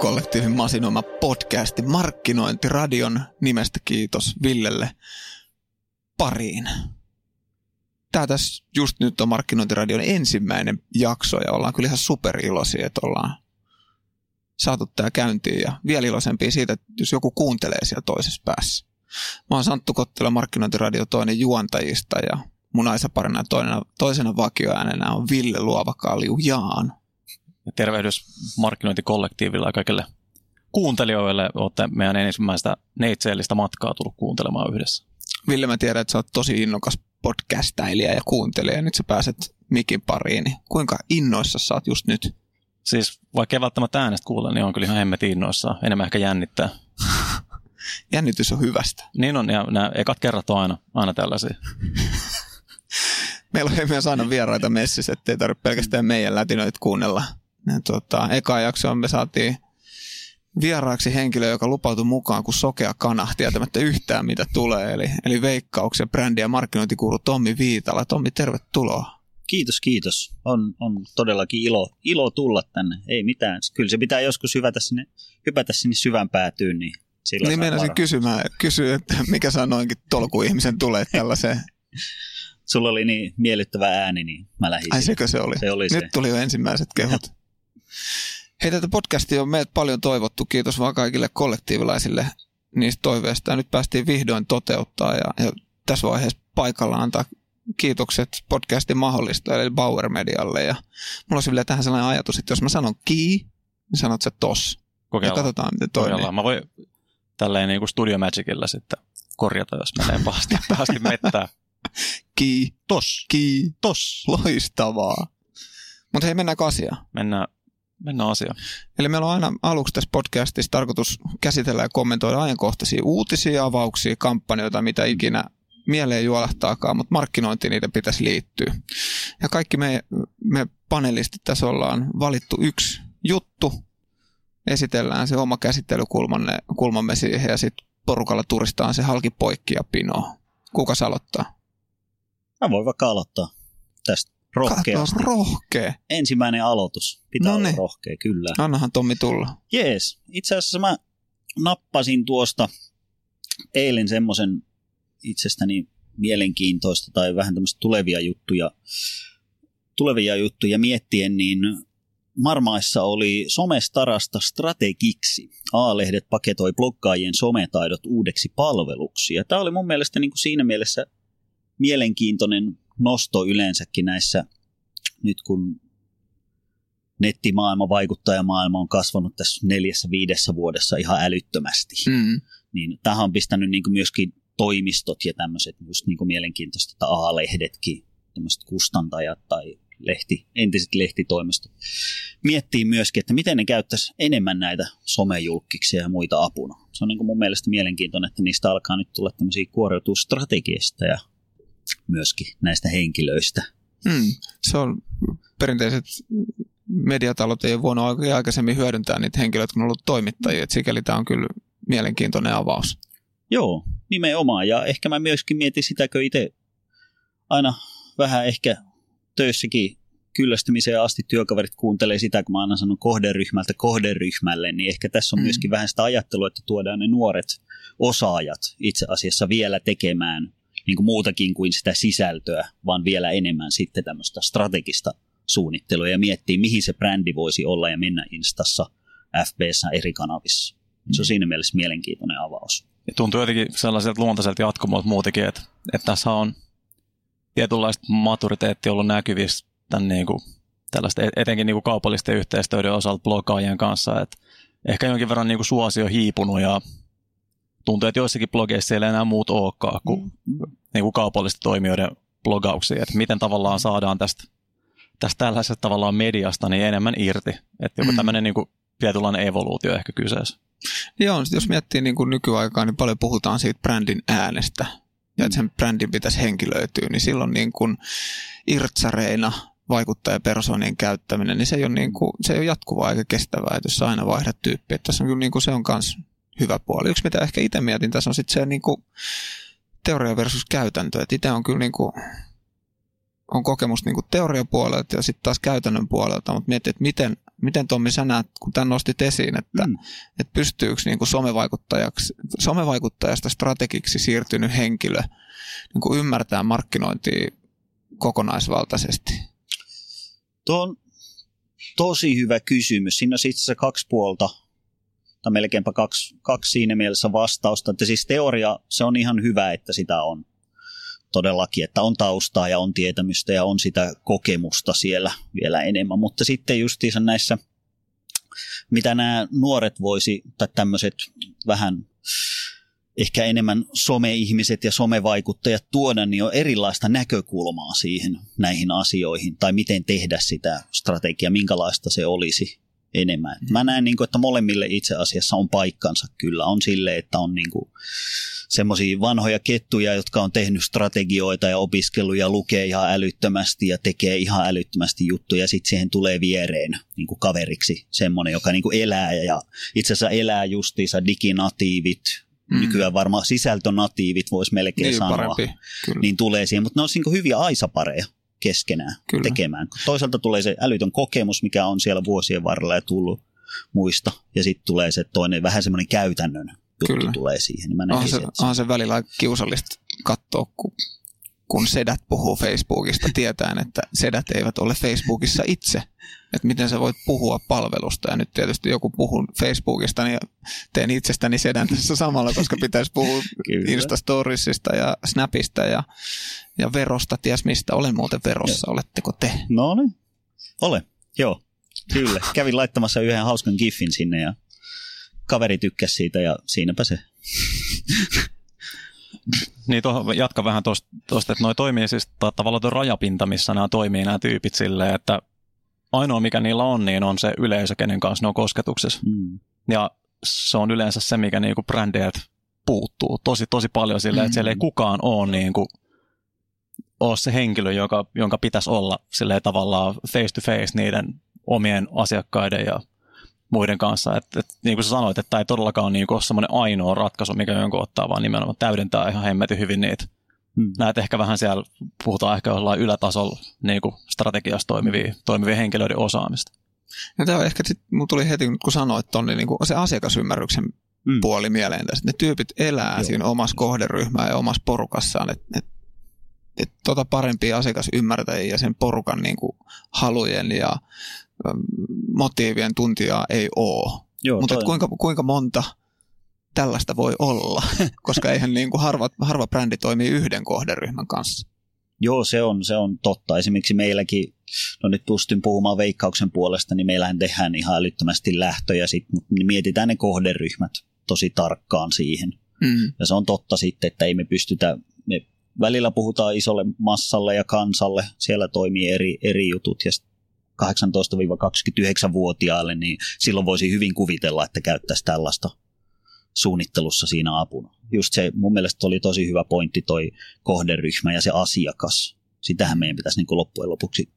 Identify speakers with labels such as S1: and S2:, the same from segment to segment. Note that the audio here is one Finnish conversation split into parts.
S1: markkinointikollektiivin masinoima podcasti Markkinointiradion nimestä kiitos Villelle pariin. Tämä tässä just nyt on Markkinointiradion ensimmäinen jakso ja ollaan kyllä ihan superiloisia, että ollaan saatu tämä käyntiin ja vielä iloisempia siitä, että jos joku kuuntelee siellä toisessa päässä. Mä oon Santtu Kottila, Markkinointiradio toinen juontajista ja mun aisaparina toisena, toisena vakioäänenä on Ville Luovakalju Jaan.
S2: Tervehdys markkinointikollektiivilla ja kaikille kuuntelijoille. Olette meidän ensimmäistä neitseellistä matkaa tullut kuuntelemaan yhdessä.
S1: Ville, mä tiedän, että sä oot tosi innokas podcastailija ja kuuntelija. Ja nyt sä pääset mikin pariin. Niin kuinka innoissa sä oot just nyt?
S2: Siis vaikka ei välttämättä äänestä kuule, niin on kyllä ihan hemmetin innoissaan. Enemmän ehkä jännittää.
S1: Jännitys on hyvästä.
S2: Niin on, ja nämä ekat kerrat on aina, aina tällaisia.
S1: Meillä on myös aina vieraita messissä, ettei tarvitse pelkästään meidän lätinöitä kuunnella. Ja tuota, eka jakso me saatiin vieraaksi henkilö, joka lupautui mukaan kuin sokea kana, tietämättä yhtään mitä tulee. Eli, eli veikkauksen brändi- ja markkinointikuuru Tommi Viitala. Tommi, tervetuloa.
S3: Kiitos, kiitos. On, on todellakin ilo, ilo tulla tänne. Ei mitään. Kyllä se pitää joskus hypätä sinne, hypätä sinne syvän päätyyn, niin
S1: sillä Niin meinasin kysymään, kysyä, että mikä sanoinkin tolkuihmisen tulee tällaiseen
S3: Sulla oli niin miellyttävä ääni, niin mä lähdin.
S1: Ai sekö se oli?
S3: Se oli
S1: Nyt
S3: se.
S1: tuli jo ensimmäiset kehut. Hei, tätä podcastia on meidät paljon toivottu. Kiitos vaan kaikille kollektiivilaisille niistä toiveista. Nyt päästiin vihdoin toteuttaa ja, ja tässä vaiheessa paikalla antaa kiitokset podcastin mahdollista, eli Bauer Medialle. Ja mulla olisi vielä tähän sellainen ajatus, että jos mä sanon ki, niin sanot se tos.
S2: Kokeillaan.
S1: Ja katsotaan, miten toimii.
S2: Kokeillaan. Mä voin tälleen niin kuin Studio Magicilla sitten korjata, jos menee pahasti, pahasti mettää.
S1: Ki,
S2: Tos.
S1: ki,
S2: Tos.
S1: loistavaa. Mutta hei, mennäänkö asiaan?
S2: Mennään, mennään asiaan.
S1: Eli meillä on aina aluksi tässä podcastissa tarkoitus käsitellä ja kommentoida ajankohtaisia uutisia, avauksia, kampanjoita, mitä ikinä mieleen juolahtaakaan, mutta markkinointiin niitä pitäisi liittyä. Ja kaikki me, me panelistit tässä ollaan valittu yksi juttu, esitellään se oma käsittelykulmamme kulmamme siihen ja sitten porukalla turistaan se halki poikki ja pinoa. Kuka aloittaa?
S3: Mä voin vaikka aloittaa tästä rohkeasti.
S1: Kato, rohkea.
S3: Ensimmäinen aloitus. Pitää
S1: Noniin.
S3: olla rohkea, kyllä.
S1: Annahan Tommi tulla.
S3: Jees. Itse asiassa mä nappasin tuosta eilen semmoisen itsestäni mielenkiintoista tai vähän tämmöistä tulevia juttuja, tulevia juttuja miettien, niin Marmaissa oli somestarasta strategiksi. A-lehdet paketoi bloggaajien sometaidot uudeksi palveluksi. Ja tämä oli mun mielestä niin kuin siinä mielessä mielenkiintoinen nosto yleensäkin näissä, nyt kun nettimaailma, vaikuttajamaailma on kasvanut tässä neljässä viidessä vuodessa ihan älyttömästi.
S1: Mm.
S3: Niin tähän on pistänyt niin myöskin toimistot ja tämmöiset just niin kuin mielenkiintoista, että A-lehdetkin, tämmöiset kustantajat tai lehti, entiset lehtitoimistot, miettii myöskin, että miten ne käyttäisi enemmän näitä somejulkkiksia ja muita apuna. Se on niin kuin mun mielestä mielenkiintoinen, että niistä alkaa nyt tulla tämmöisiä kuoriutua strategiasta ja myöskin näistä henkilöistä.
S1: Mm. Se on perinteiset mediatalot ei ole voinut aika- aikaisemmin hyödyntää niitä henkilöitä, kun on ollut toimittajia. Et sikäli tämä on kyllä mielenkiintoinen avaus.
S3: Joo, nimenomaan. Ja ehkä mä myöskin mietin sitäkö itse aina vähän ehkä töissäkin kyllästymiseen asti työkaverit kuuntelee sitä, kun mä aina sanon kohderyhmältä kohderyhmälle, niin ehkä tässä on
S1: Mm.
S3: myöskin vähän sitä ajattelua, että tuodaan ne nuoret osaajat itse asiassa vielä tekemään niin kuin muutakin kuin sitä sisältöä, vaan vielä enemmän sitten tämmöistä strategista suunnittelua ja miettiä, mihin se brändi voisi olla ja mennä Instassa, FBssä, eri kanavissa. Se on siinä mielessä mielenkiintoinen avaus.
S2: Ja tuntuu jotenkin sellaiselta luontaiselta jatkumolta muutenkin, että, että tässä on tietynlaista maturiteettia ollut näkyvissä tämän niin kuin, tällaista et- etenkin niin kuin kaupallisten yhteistyöiden osalta bloggaajien kanssa, että ehkä jonkin verran niin kuin suosio hiipunut ja tuntuu, että joissakin blogeissa ei ole enää muut olekaan kuin, niin kuin kaupallisten toimijoiden blogauksia, että miten tavallaan saadaan tästä, tästä tällaisesta tavallaan mediasta niin enemmän irti. Että joku
S1: Mm.
S2: tämmöinen niin kuin tietynlainen evoluutio ehkä kyseessä.
S1: Joo, jos miettii niin kuin nykyaikaa, niin paljon puhutaan siitä brändin äänestä ja että sen brändin pitäisi henkilöityä, niin silloin niin kuin irtsareina vaikuttajapersonien käyttäminen, niin se ei ole, niin kuin, se ei ole jatkuvaa eikä kestävää, että jos sä aina vaihdat tyyppiä. Että tässä on kyllä niin kuin, se on myös hyvä puoli. Yksi mitä ehkä itse mietin tässä on sitten se niin kuin, teoria versus käytäntö. Että itse on kyllä niin kuin, on kokemus niin kuin teoriapuolelta ja sitten taas käytännön puolelta, mutta mietin, että miten, miten Tommi sä näet, kun tämän nostit esiin, että, mm. että pystyykö niin kuin somevaikuttajaksi, somevaikuttajasta strategiksi siirtynyt henkilö niin kuin ymmärtää markkinointia kokonaisvaltaisesti?
S3: Tuo on tosi hyvä kysymys. Siinä on itse asiassa kaksi puolta, tai melkeinpä kaksi, kaksi siinä mielessä vastausta. Että siis teoria, se on ihan hyvä, että sitä on todellakin, että on taustaa ja on tietämystä ja on sitä kokemusta siellä vielä enemmän. Mutta sitten justiinsa näissä, mitä nämä nuoret voisi, tai tämmöiset vähän ehkä enemmän some-ihmiset ja somevaikuttajat tuoda, niin on erilaista näkökulmaa siihen näihin asioihin, tai miten tehdä sitä strategiaa, minkälaista se olisi enemmän. Mä näen, niin kuin, että molemmille itse asiassa on paikkansa kyllä. On sille, että on niin kuin, semmoisia vanhoja kettuja, jotka on tehnyt strategioita ja opiskellut ja lukee ihan älyttömästi ja tekee ihan älyttömästi juttuja. Sitten siihen tulee viereen niin kuin kaveriksi semmoinen, joka niin kuin elää ja itse asiassa elää justiinsa diginatiivit, mm. nykyään varmaan sisältönatiivit voisi melkein
S1: Niin,
S3: sanoa,
S1: parempi, kyllä.
S3: niin tulee siihen. Mutta ne on niin hyviä aisapareja keskenään
S1: Kyllä.
S3: tekemään. Toisaalta tulee se älytön kokemus, mikä on siellä vuosien varrella ja tullut muista, ja sitten tulee se toinen vähän semmoinen käytännön juttu
S1: Kyllä.
S3: tulee siihen. Niin mä
S1: Onhan se,
S3: että se-
S1: onhan se välillä kiusallista katsoa, kun, kun sedät puhuu Facebookista tietäen, että sedät eivät ole Facebookissa itse. Että miten sä voit puhua palvelusta. Ja nyt tietysti joku puhuu Facebookista, niin teen itsestäni sedän tässä samalla, koska pitäisi puhua
S3: Kyllä.
S1: Instastoriesista ja Snapista ja, ja verosta, ties mistä. Olen muuten verossa, oletteko te?
S3: No niin, ole, joo, kyllä. Kävin laittamassa yhden hauskan giffin sinne ja kaveri tykkäsi siitä ja siinäpä se.
S2: Niin tuohon, jatka vähän tuosta, että noi toimii siis ta- tavallaan tuo rajapinta, missä nämä toimii nämä tyypit silleen, että ainoa mikä niillä on, niin on se yleisö, kenen kanssa ne on kosketuksessa.
S3: Mm.
S2: Ja se on yleensä se, mikä niinku brändeiltä puuttuu tosi, tosi paljon silleen, että siellä ei kukaan ole, niinku, ole se henkilö, joka, jonka pitäisi olla silleen tavallaan face to face niiden omien asiakkaiden ja muiden kanssa. Et, et, niin kuin sä sanoit, että tämä ei todellakaan ole semmoinen ainoa ratkaisu, mikä jonkun ottaa, vaan nimenomaan täydentää ihan hemmetin hyvin niitä.
S3: Mm.
S2: Näet ehkä vähän siellä, puhutaan ehkä jollain ylätasolla niin kuin strategiassa toimivia, toimivien henkilöiden osaamista.
S1: Ja tämä on ehkä sitten, mun tuli heti, kun sanoit ton, niin niinku se asiakasymmärryksen
S3: Mm.
S1: puoli mieleen tässä. Ne tyypit elää
S3: Joo.
S1: siinä omassa kohderyhmää ja omassa porukassaan. Että et, et tota parempia asiakasymmärtäjiä ja sen porukan niinku halujen ja äm, motiivien tuntijaa ei ole.
S3: Joo,
S1: Mutta kuinka, kuinka monta tällaista voi olla, koska eihän niinku harva, harva brändi toimii yhden kohderyhmän kanssa.
S3: Joo, se on, se on totta. Esimerkiksi meilläkin, no nyt pystyn puhumaan veikkauksen puolesta, niin meillähän tehdään ihan älyttömästi lähtöjä, sit, mutta mietitään ne kohderyhmät tosi tarkkaan siihen.
S1: Mm.
S3: Ja se on totta sitten, että ei me pystytä, me välillä puhutaan isolle massalle ja kansalle, siellä toimii eri, eri jutut ja sit 18-29-vuotiaille, niin silloin voisi hyvin kuvitella, että käyttäisi tällaista suunnittelussa siinä apuna. Just se, mun mielestä oli tosi hyvä pointti toi kohderyhmä ja se asiakas. Sitähän meidän pitäisi niin kuin loppujen lopuksi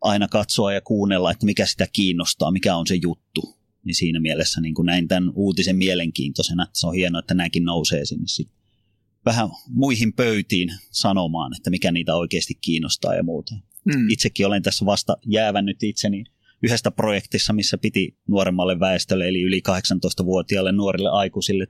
S3: aina katsoa ja kuunnella, että mikä sitä kiinnostaa, mikä on se juttu. Niin siinä mielessä niin kuin näin tämän uutisen mielenkiintoisena, että se on hienoa, että nämäkin nousee sinne sit vähän muihin pöytiin sanomaan, että mikä niitä oikeasti kiinnostaa ja muuta.
S1: Mm.
S3: Itsekin olen tässä vasta jäävännyt itseni yhdestä projektissa, missä piti nuoremmalle väestölle, eli yli 18-vuotiaille nuorille aikuisille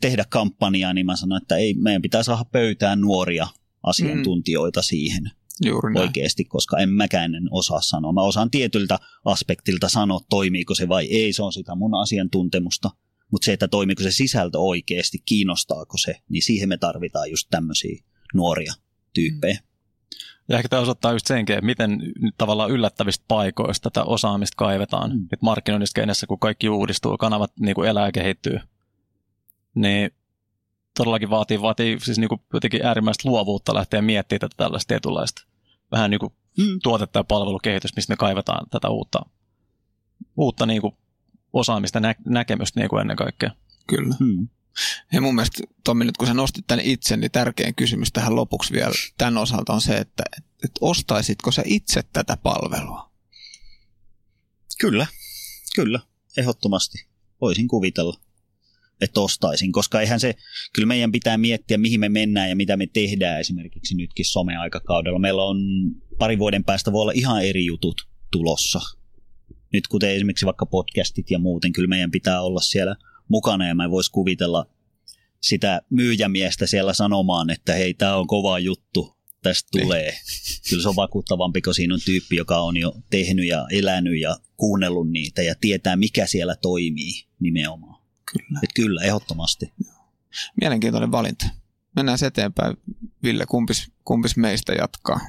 S3: tehdä kampanjaa, niin mä sanoin, että ei, meidän pitää saada pöytään nuoria asiantuntijoita mm. siihen
S1: Juuri näin.
S3: oikeasti, koska en mäkään en osaa sanoa. Mä osaan tietyltä aspektilta sanoa, toimiiko se vai ei, se on sitä mun asiantuntemusta. Mutta se, että toimiiko se sisältö oikeasti, kiinnostaako se, niin siihen me tarvitaan just tämmöisiä nuoria tyyppejä.
S2: Ja ehkä tämä osoittaa just senkin, että miten nyt tavallaan yllättävistä paikoista tätä osaamista kaivetaan.
S3: Mm.
S2: Mm. Nyt markkinoinnissa kenessä, kun kaikki uudistuu, kanavat niin kuin elää ja kehittyy, niin todellakin vaatii, vaatii siis niin kuin jotenkin äärimmäistä luovuutta lähteä miettimään tätä tällaista tietynlaista vähän niin kuin
S3: Mm.
S2: tuotetta ja palvelukehitystä, mistä me kaivetaan tätä uutta, uutta niin kuin osaamista nä- näkemystä niin kuin ennen kaikkea.
S1: Kyllä.
S3: Hmm.
S1: Ja mun mielestä, Tommi, nyt kun sä nostit tänne itse, niin tärkein kysymys tähän lopuksi vielä tämän osalta on se, että, että ostaisitko sä itse tätä palvelua?
S3: Kyllä, kyllä, ehdottomasti. Voisin kuvitella, että ostaisin, koska eihän se, kyllä meidän pitää miettiä, mihin me mennään ja mitä me tehdään esimerkiksi nytkin someaikakaudella. Meillä on pari vuoden päästä voi olla ihan eri jutut tulossa. Nyt kuten esimerkiksi vaikka podcastit ja muuten, kyllä meidän pitää olla siellä mukana ja mä vois kuvitella sitä myyjämiestä siellä sanomaan, että hei, tämä on kova juttu, tästä tulee. Kyllä se on vakuuttavampi, kun siinä on tyyppi, joka on jo tehnyt ja elänyt ja kuunnellut niitä ja tietää, mikä siellä toimii nimenomaan.
S1: Kyllä.
S3: Et kyllä, ehdottomasti.
S1: Mielenkiintoinen valinta. Mennään eteenpäin. Ville, kumpis, kumpis meistä jatkaa?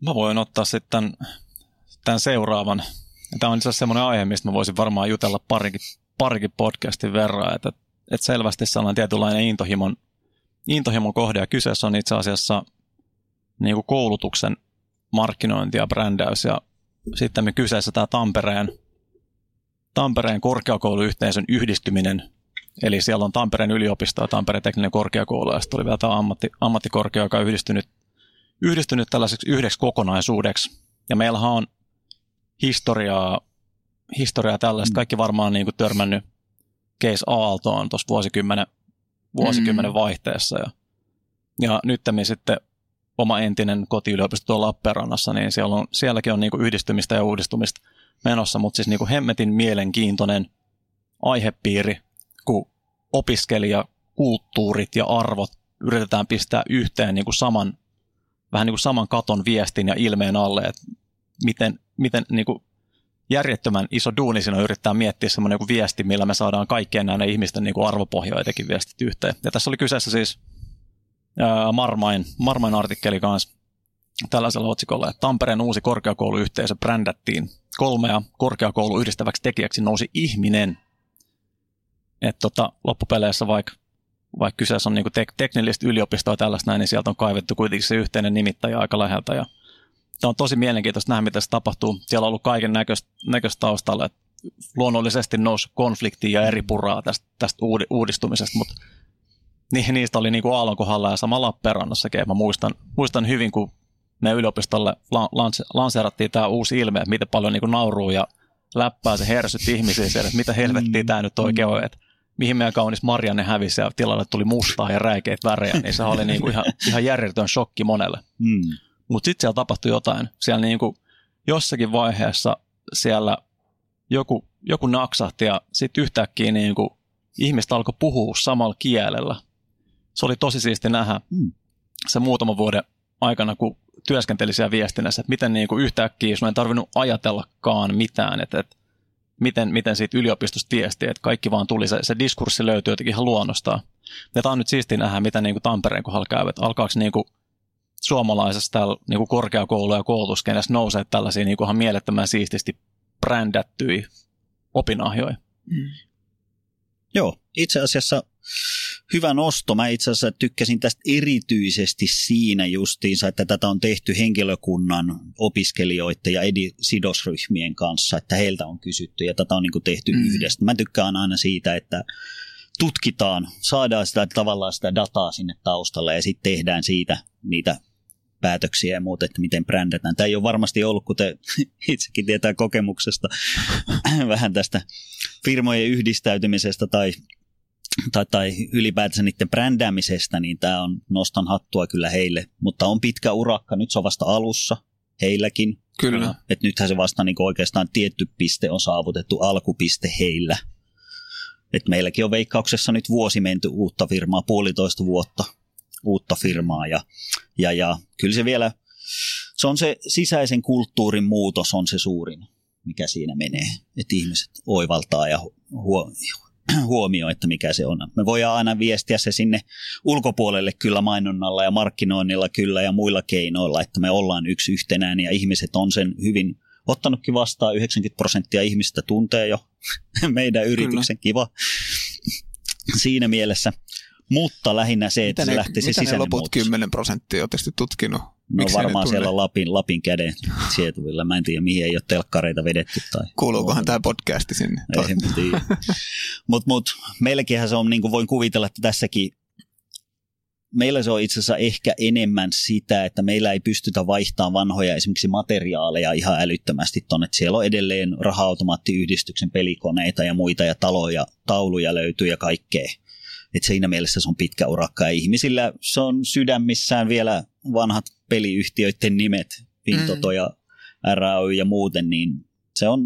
S2: Mä voin ottaa sitten tämän, tämän seuraavan. Tämä on itse asiassa semmoinen aihe, mistä mä voisin varmaan jutella parikin, parikin podcastin verran, että, että selvästi sellainen tietynlainen intohimon, intohimon kohde, ja kyseessä on itse asiassa niin kuin koulutuksen markkinointi ja brändäys, ja sitten me kyseessä tämä Tampereen, Tampereen korkeakouluyhteisön yhdistyminen, eli siellä on Tampereen yliopisto ja Tampereen tekninen korkeakoulu, ja sitten oli vielä tämä ammatti, ammattikorkea, joka on yhdistynyt, yhdistynyt tällaiseksi yhdeksi kokonaisuudeksi. Ja meillähän on historiaa, historiaa tällaista. Kaikki varmaan niin kuin törmännyt Case Aaltoon tuossa vuosikymmenen, vuosikymmenen
S1: Mm.
S2: vaihteessa. Ja, ja nyt sitten oma entinen kotiyliopisto tuolla Lappeenrannassa, niin siellä on, sielläkin on niin kuin yhdistymistä ja uudistumista menossa, mutta siis niin kuin hemmetin mielenkiintoinen aihepiiri, kun opiskelija, kulttuurit ja arvot yritetään pistää yhteen niin kuin saman, vähän niin kuin saman katon viestin ja ilmeen alle, että miten, miten niin kuin järjettömän iso duuni siinä on yrittää miettiä semmoinen joku viesti, millä me saadaan kaikkien näiden ihmisten niin kuin arvopohjaa jotenkin viestit yhteen. Ja tässä oli kyseessä siis Marmain, Marmain artikkeli kanssa tällaisella otsikolla, että Tampereen uusi korkeakouluyhteisö brändättiin. Kolmea korkeakoulu yhdistäväksi tekijäksi nousi ihminen. Että tota, loppupeleissä vaikka vaikka kyseessä on niinku tek- teknillistä yliopistoa tällaista näin, niin sieltä on kaivettu kuitenkin se yhteinen nimittäjä aika läheltä. Ja tämä on tosi mielenkiintoista nähdä, mitä se tapahtuu. Siellä on ollut kaiken näköistä, taustalla. Et luonnollisesti nousi konfliktia ja eri puraa tästä, tästä uudi- uudistumisesta, mutta ni- niistä oli niinku aallon kohdalla ja sama Lappeenrannassakin. Mä muistan, muistan hyvin, kun me yliopistolle la- lans- lanseerattiin tämä uusi ilme, että miten paljon niinku nauruu ja läppää se hersytti ihmisiä siellä, että mitä helvettiä tämä nyt oikein on, että mihin meidän kaunis Marianne hävisi ja tilalle tuli mustaa ja räikeitä värejä, niin se oli niinku ihan, ihan järjetön shokki monelle.
S3: Hmm.
S2: Mutta sitten siellä tapahtui jotain. Siellä niinku jossakin vaiheessa siellä joku, joku naksahti ja sitten yhtäkkiä niinku ihmistä alkoi puhua samalla kielellä. Se oli tosi siisti nähdä
S3: Mm.
S2: se muutaman vuoden aikana, kun työskenteli siellä viestinnässä, että miten niinku yhtäkkiä sun ei tarvinnut ajatellakaan mitään, että, että miten, miten siitä yliopistosta viestiä, että kaikki vaan tuli, se, se diskurssi löytyy jotenkin ihan luonnostaan. Ja tämä on nyt siisti nähdä, mitä niinku Tampereen kohdalla käy, että alkaako niinku suomalaisessa täällä niinku korkeakoulu- ja koulutuskenessä nousee tällaisia niinku ihan mielettömän siististi brändättyjä opinahjoja.
S3: Joo, itse asiassa hyvä nosto. Mä itse asiassa tykkäsin tästä erityisesti siinä justiinsa, että tätä on tehty henkilökunnan, opiskelijoiden ja edi- sidosryhmien kanssa, että heiltä on kysytty ja tätä on niin tehty
S1: Mm.
S3: mm. yhdessä. Mä tykkään aina siitä, että tutkitaan, saadaan sitä tavallaan sitä dataa sinne taustalle ja sitten tehdään siitä niitä päätöksiä ja muuta, että miten brändätään. Tämä ei ole varmasti ollut, kuten itsekin tietää kokemuksesta, vähän tästä firmojen yhdistäytymisestä tai, tai, tai ylipäätänsä niiden brändäämisestä, niin tämä on nostan hattua kyllä heille. Mutta on pitkä urakka, nyt se on vasta alussa heilläkin.
S1: Kyllä.
S3: Että nythän se vasta niin oikeastaan tietty piste on saavutettu, alkupiste heillä. Et meilläkin on veikkauksessa nyt vuosi menty uutta firmaa, puolitoista vuotta uutta firmaa. Ja, ja, ja kyllä se vielä, se on se sisäisen kulttuurin muutos on se suurin, mikä siinä menee. Että ihmiset oivaltaa ja huo, huomioi, että mikä se on. Me voidaan aina viestiä se sinne ulkopuolelle kyllä mainonnalla ja markkinoinnilla kyllä ja muilla keinoilla, että me ollaan yksi yhtenäinen ja ihmiset on sen hyvin ottanutkin vastaan. 90 prosenttia ihmistä tuntee jo meidän yrityksen kiva siinä mielessä. Mutta lähinnä se, että
S1: Mitä
S3: se
S1: ne, mitä ne
S3: sisäinen
S1: loput
S3: muutos.
S1: 10 prosenttia olette tutkinut?
S3: No varmaan siellä Lapin, Lapin käden sietuvilla. Mä en tiedä, mihin ei ole telkkareita vedetty. Tai
S1: Kuuluukohan tämä podcasti sinne?
S3: Ei mä tiedä. Mut, mut, meilläkinhän se on, niin kuin voin kuvitella, että tässäkin meillä se on itse asiassa ehkä enemmän sitä, että meillä ei pystytä vaihtamaan vanhoja esimerkiksi materiaaleja ihan älyttömästi tuonne. Siellä on edelleen raha-automaattiyhdistyksen pelikoneita ja muita ja taloja, tauluja löytyy ja kaikkea. Et siinä mielessä se on pitkä urakka ja ihmisillä se on sydämissään vielä vanhat peliyhtiöiden nimet, Fintoto ja RAY ja muuten, niin se on,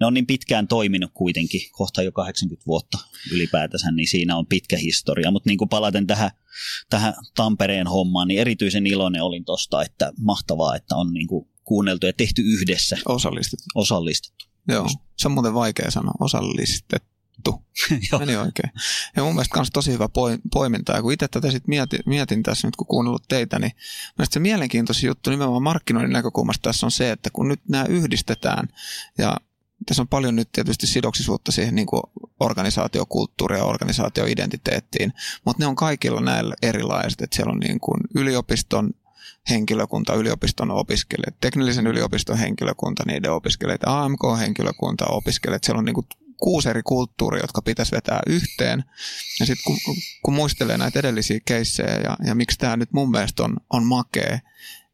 S3: ne on niin pitkään toiminut kuitenkin, kohta jo 80 vuotta ylipäätänsä, niin siinä on pitkä historia. Mutta niin kuin palaten tähän, tähän Tampereen hommaan, niin erityisen iloinen olin tosta, että mahtavaa, että on niin kuin kuunneltu ja tehty yhdessä,
S1: Osallistettu.
S3: osallistettu.
S1: Joo, se on muuten vaikea sanoa. Osallistettu.
S3: Joo.
S1: Meni oikein. Ja mun mielestä myös tosi hyvä poi- poiminta. Ja kun itse tätä sit mietin, mietin tässä nyt, kun kuunnellut teitä, niin mielestäni se mielenkiintoisin juttu nimenomaan markkinoinnin näkökulmasta tässä on se, että kun nyt nämä yhdistetään ja tässä on paljon nyt tietysti sidoksisuutta siihen niin organisaatiokulttuuriin ja organisaatioidentiteettiin, mutta ne on kaikilla näillä erilaiset, että siellä on niin kuin yliopiston henkilökunta, yliopiston opiskelijat, teknillisen yliopiston henkilökunta, niiden opiskelijat, AMK-henkilökunta, opiskelijat, siellä on niin kuin kuusi eri kulttuuria, jotka pitäisi vetää yhteen. Ja sitten kun, kun muistelee näitä edellisiä keissejä ja, ja miksi tämä nyt mun mielestä on, on makea,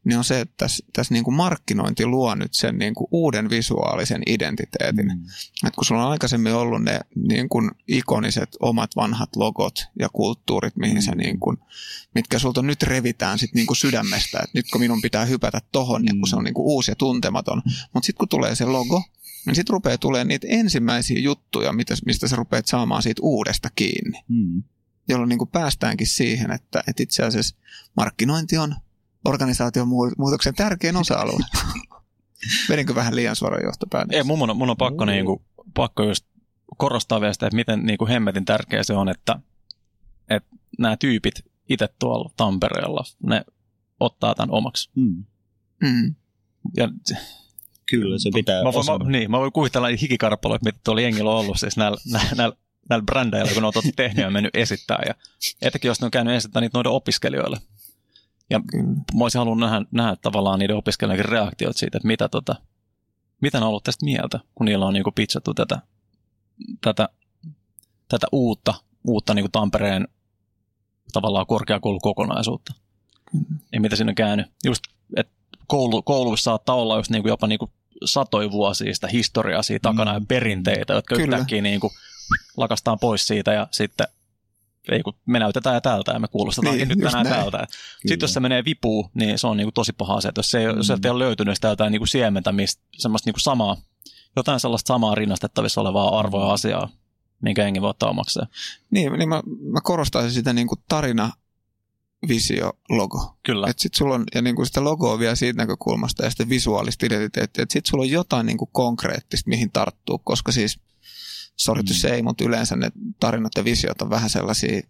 S1: niin on se, että tässä, tässä niin kuin markkinointi luo nyt sen niin kuin uuden visuaalisen identiteetin. Mm. Et kun sulla on aikaisemmin ollut ne niin kuin ikoniset omat vanhat logot ja kulttuurit, mihin mm. sä niin kuin, mitkä sulta nyt revitään sit niin kuin sydämestä, että nyt kun minun pitää hypätä tohon, mm. ja kun se on niin kuin uusi ja tuntematon. Mutta sitten kun tulee se logo, niin sitten rupeaa tulemaan niitä ensimmäisiä juttuja, mitä, mistä sä rupeat saamaan siitä uudesta kiinni.
S3: Mm.
S1: Jolloin niin kuin päästäänkin siihen, että, että itse asiassa markkinointi on organisaation muutoksen tärkein osa-alue. Vedinkö vähän liian suoran johtopäätöksen?
S2: Ei, mun on, mun on pakko, niin kuin, pakko just korostaa vielä sitä, että miten niin kuin hemmetin tärkeä se on, että, että nämä tyypit itse tuolla Tampereella, ne ottaa tämän omaksi.
S3: Mm.
S1: Mm.
S2: Ja
S3: Kyllä, se pitää
S2: mä, voin, mä, niin, mä voin kuvitella niitä hikikarppaloja, mitä tuolla jengillä on ollut siis näillä, näillä, näillä brändäillä, kun ne on tuota tehnyt ja mennyt esittää. Ja etenkin jos ne on käynyt esittämään niitä noiden opiskelijoille. Ja mä olisin halunnut nähdä, nähdä tavallaan niiden opiskelijoiden reaktiot siitä, että mitä, tota, mitä ne on ollut tästä mieltä, kun niillä on niinku pitchattu tätä, tätä, tätä uutta, uutta niinku Tampereen tavallaan korkeakoulukokonaisuutta.
S1: Mm.
S2: Ja mitä siinä on käynyt. Just, että koulu, kouluissa saattaa olla just niinku jopa niinku satoja vuosia sitä historiaa siitä takana ja perinteitä, jotka
S1: Kyllä.
S2: yhtäkkiä niinku lakastaan pois siitä ja sitten ei kun me näytetään ja tältä ja me kuulostetaan
S1: Niin,
S2: niin, nyt tänään
S1: näin.
S2: tältä. Sitten jos se menee vipuun, niin se on niinku tosi paha asia. että Jos, se ei, mm. jos ei ole löytynyt sitä jotain niinku siementä, mistä, semmoista niinku samaa, jotain sellaista samaa rinnastettavissa olevaa arvoa asiaa, minkä jengi voi ottaa omakseen.
S1: Niin, niin mä, mä korostaisin sitä niin kuin tarina, visio, logo.
S2: Kyllä.
S1: Et sit sulla on, ja niin kuin sitä logoa vielä siitä näkökulmasta ja sitten visuaalista identiteettiä, että sit sulla on jotain niin kuin konkreettista, mihin tarttuu, koska siis, sorry
S3: Mm.
S1: say, mutta yleensä ne tarinat ja visiot on vähän sellaisia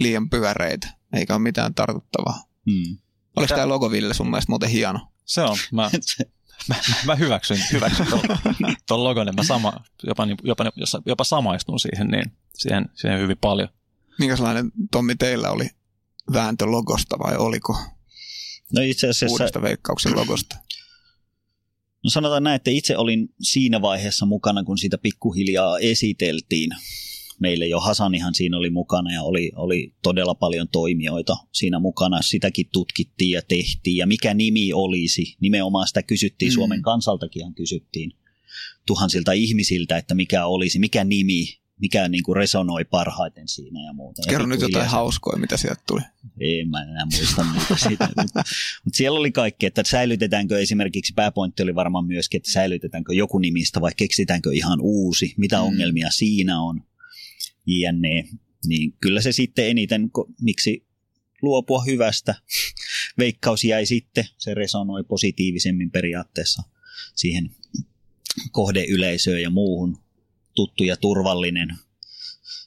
S1: liian pyöreitä, eikä ole mitään tartuttavaa.
S3: Mm.
S1: Oliko tämä logo, Ville, sun mielestä muuten hieno?
S2: Se on. Mä, mä, mä hyväksyn, hyväksyn tuon, tuon logon, että mä sama, jopa, jopa, jopa, jopa samaistun siihen, niin siihen, siihen hyvin paljon.
S1: Minkälainen, Tommi, teillä oli vääntö logosta vai oliko
S3: No itse asiassa,
S1: uudesta veikkauksen logosta?
S3: no sanotaan näin, että itse olin siinä vaiheessa mukana, kun sitä pikkuhiljaa esiteltiin. Meille jo Hasanihan siinä oli mukana ja oli, oli todella paljon toimijoita siinä mukana. Sitäkin tutkittiin ja tehtiin. Ja mikä nimi olisi? Nimenomaan sitä kysyttiin,
S1: Mm.
S3: Suomen kansaltakin kysyttiin tuhansilta ihmisiltä, että mikä olisi, mikä nimi, mikä niin kuin resonoi parhaiten siinä ja muuta. Ja
S1: Kerro nyt jotain
S3: se-
S1: hauskoja, mitä sieltä tuli.
S3: en mä enää muista niitä siitä. Mutta mut siellä oli kaikki, että säilytetäänkö esimerkiksi, pääpointti oli varmaan myöskin, että säilytetäänkö joku nimistä vai keksitäänkö ihan uusi, mitä
S1: Mm.
S3: ongelmia siinä on, jne. Niin kyllä se sitten eniten, miksi luopua hyvästä. Veikkaus jäi sitten, se resonoi positiivisemmin periaatteessa siihen kohdeyleisöön ja muuhun tuttu ja turvallinen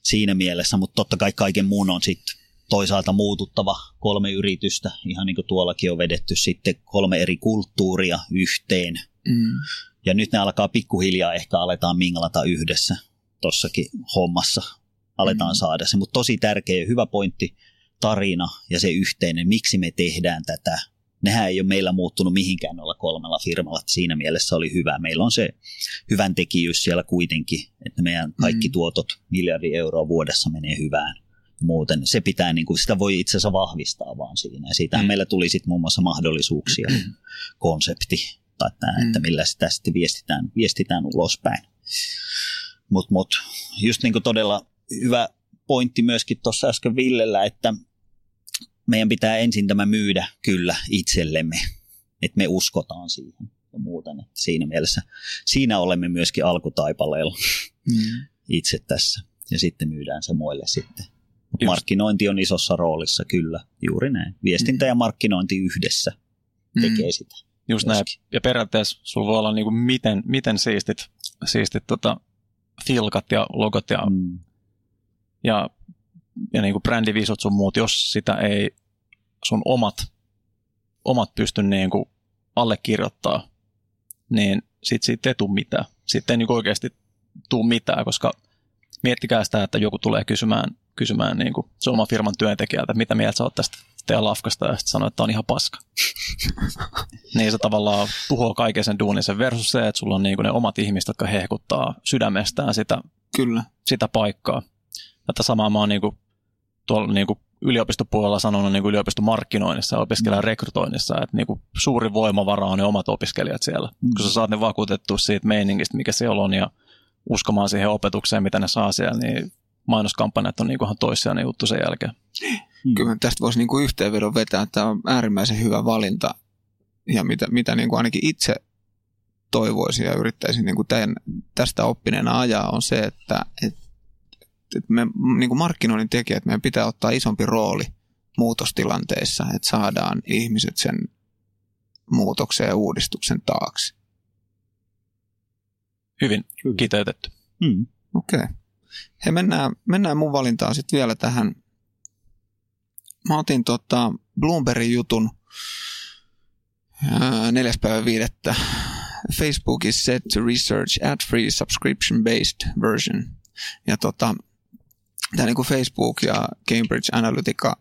S3: siinä mielessä, mutta totta kai kaiken muun on sitten toisaalta muututtava kolme yritystä, ihan niin kuin tuollakin on vedetty sitten kolme eri kulttuuria yhteen.
S1: Mm.
S3: Ja nyt ne alkaa pikkuhiljaa ehkä aletaan minglata yhdessä tossakin hommassa. Aletaan
S1: mm.
S3: saada se, mutta tosi tärkeä ja hyvä pointti, tarina ja se yhteinen, miksi me tehdään tätä, nehän ei ole meillä muuttunut mihinkään noilla kolmella firmalla. että Siinä mielessä oli hyvä. Meillä on se hyvän tekijyys siellä kuitenkin, että meidän kaikki
S1: Mm.
S3: tuotot, miljardi euroa vuodessa menee hyvään. Muuten se pitää, niin kuin, sitä voi itse asiassa vahvistaa vaan siinä. Ja siitähän
S2: Mm.
S3: meillä tuli sitten muun muassa mahdollisuuksia, konsepti, tai tämä,
S1: Mm.
S3: että millä sitä sitten viestitään, viestitään ulospäin. Mutta mut, just niin kuin todella hyvä pointti myöskin tuossa äsken Villellä, että meidän pitää ensin tämä myydä kyllä itsellemme, että me uskotaan siihen ja muuten. Että siinä mielessä, siinä olemme myöskin alkutaipaleella
S1: Mm.
S3: itse tässä ja sitten myydään se muille sitten. Mut
S2: Just.
S3: markkinointi on isossa roolissa kyllä, juuri näin. Viestintä ja markkinointi yhdessä tekee sitä.
S2: Just näin.
S3: myöskin.
S2: Ja periaatteessa sulla voi olla niin kuin miten, miten siistit, siistit tota, filkat ja logot ja,
S3: Mm.
S2: ja, ja niin kuin brändivisot sun muut, jos sitä ei sun omat, omat pysty niin kuin allekirjoittaa, niin sit siitä ei tule mitään. Sitten ei niin oikeasti tule mitään, koska miettikää sitä, että joku tulee kysymään, kysymään niin kuin se oma firman työntekijältä, että mitä mieltä sä oot tästä teidän lafkasta, ja sitten sanoo, että tämä on ihan paska. niin se tavallaan tuhoaa kaiken sen duunin sen versus se, että sulla on niin kuin ne omat ihmiset, jotka hehkuttaa sydämestään sitä
S1: Kyllä.
S2: sitä paikkaa. Tätä samaa mä oon niin kuin, tuolla niin kuin yliopistopuolella sanonut niin kuin yliopistomarkkinoinnissa ja opiskelijan rekrytoinnissa, että niin kuin suuri voimavara on ne omat opiskelijat siellä.
S3: Mm.
S2: Kun sä saat ne vakuutettua siitä meiningistä, mikä siellä on ja uskomaan siihen opetukseen, mitä ne saa siellä, niin mainoskampanjat on niin kuin ihan toissijainen juttu sen jälkeen.
S1: Kyllä tästä voisi niin kuin yhteenvedon vetää, että tämä on äärimmäisen hyvä valinta ja mitä, mitä niin kuin ainakin itse toivoisin ja yrittäisin niin kuin tämän, tästä oppineena ajaa on se, että, että, että me niin kuin markkinoinnin tekijät, meidän pitää ottaa isompi rooli muutostilanteissa, että saadaan ihmiset sen muutoksen ja uudistuksen taakse.
S2: Hyvin kiteytetty.
S3: Mm.
S1: Okei. Okay. He mennään, mennään mun valintaan sitten vielä tähän. Mä otin tota Bloombergin jutun ää, neljäs päivä viidettä. Facebook is set to research ad-free subscription-based version. Ja tota, tämä niinku Facebook ja Cambridge Analytica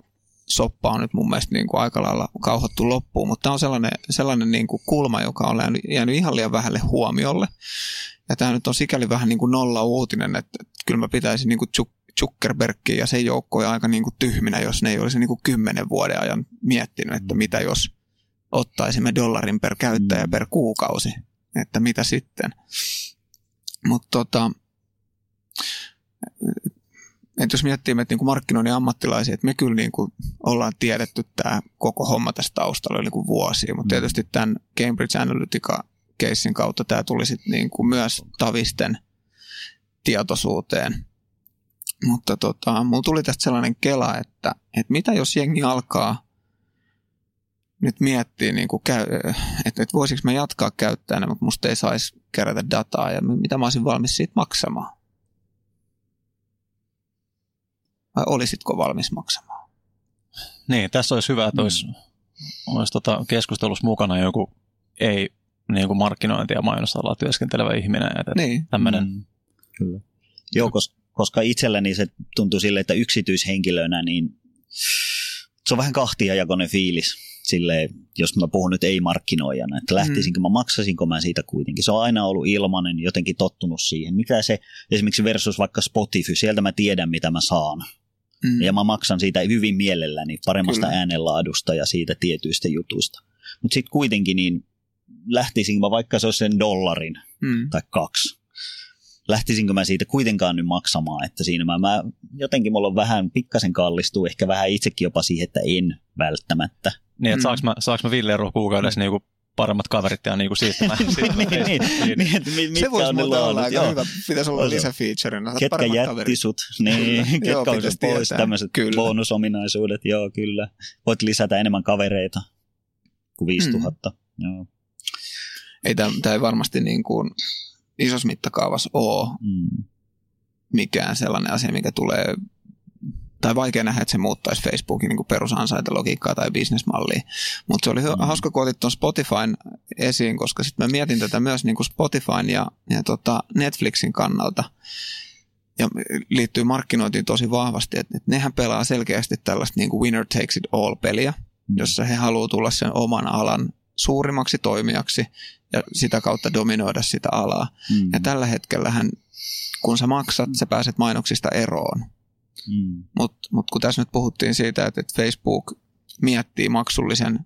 S1: soppa on nyt mun mielestä niin kuin aika lailla kauhottu loppuun, mutta tämä on sellainen, sellainen niin kuin kulma, joka on jäänyt, jäänyt ihan liian vähälle huomiolle. Ja tämä nyt on sikäli vähän niin kuin nolla uutinen, että, että kyllä mä pitäisin niin kuin Zuckerbergia ja sen joukkoja aika niin kuin tyhminä, jos ne ei olisi niin kuin kymmenen vuoden ajan miettinyt, että mitä jos ottaisimme dollarin per käyttäjä
S3: Mm.
S1: per kuukausi, että mitä sitten. Mutta tota, että jos miettii meitä niin markkinoinnin ammattilaisia, että me kyllä niin kuin ollaan tiedetty tämä koko homma tästä taustalla yli kuin vuosia, mutta
S3: Mm.
S1: tietysti tämän Cambridge Analytica keissin kautta tämä tuli sitten niin kuin myös tavisten tietoisuuteen. Mutta tota, mulla tuli tästä sellainen kela, että, että mitä jos jengi alkaa nyt miettiä, niin kuin käy, että, että voisiko mä jatkaa käyttäjänä, mutta musta ei saisi kerätä dataa ja mitä mä olisin valmis siitä maksamaan. Vai olisitko valmis maksamaan?
S2: Niin, tässä olisi hyvä, että olisi, olisi tota keskustelussa mukana joku ei niin kuin markkinointi- ja mainosalalla työskentelevä ihminen. Että
S1: Niin.
S2: tämmöinen
S3: Mm. Kyllä. Joo, koska, koska itselläni se tuntuu sille, että yksityishenkilönä niin se on vähän kahtiajakoinen fiilis. Sille, jos mä puhun nyt ei-markkinoijana, että lähtisinkö mä, maksasinko mä siitä kuitenkin. Se on aina ollut ilmainen, jotenkin tottunut siihen. Mitä se esimerkiksi versus vaikka Spotify, sieltä mä tiedän mitä mä saan.
S1: Mm.
S3: Ja mä maksan siitä hyvin mielelläni paremmasta
S1: Kyllä.
S3: äänenlaadusta ja siitä tietyistä jutuista. Mutta sitten kuitenkin niin lähtisin mä vaikka se olisi sen dollarin
S1: Mm.
S3: tai kaksi. Lähtisinkö mä siitä kuitenkaan nyt maksamaan, että siinä mä, mä jotenkin mulla on vähän pikkasen kallistuu, ehkä vähän itsekin jopa siihen, että en välttämättä.
S2: Niin, että
S1: Mm.
S2: saaks mä, saaks mä Ville kuukaudessa niinku paremmat kaverit ja niinku siistimään.
S3: niin, niin, niin, niin, että mi-
S1: Se
S3: mitkä
S1: voisi muuten olla aika hyvä. Pitäisi olla
S3: Olisi.
S1: lisäfeatureina.
S3: Ketkä
S1: Paremmat
S3: jätti
S1: kaverit.
S3: sut, niin, ketkä
S1: Joo,
S3: on sun pois, tämmöiset bonusominaisuudet, joo kyllä. Voit lisätä enemmän kavereita kuin 5000.
S1: Mm.
S3: Joo.
S1: Ei tämä, tämä ei varmasti niin kuin isossa mittakaavassa ole
S3: Mm.
S1: mikään sellainen asia, mikä tulee tai vaikea nähdä, että se muuttaisi Facebookin niin perusansaintalogiikkaa tai bisnesmallia. Mutta se oli mm.
S3: Mm.
S1: hauska, kun otit tuon Spotifyn esiin, koska sitten mä mietin tätä myös niin kuin Spotifyn ja, ja tota Netflixin kannalta. Ja liittyy markkinointiin tosi vahvasti, että, että nehän pelaa selkeästi tällaista niin kuin winner takes it all peliä. jossa he haluavat tulla sen oman alan suurimmaksi toimijaksi ja sitä kautta dominoida sitä alaa.
S3: Mm.
S1: Ja tällä hetkellähän, kun sä maksat, sä pääset mainoksista eroon.
S3: Mm.
S1: Mutta mut kun tässä nyt puhuttiin siitä, että, että Facebook miettii maksullisen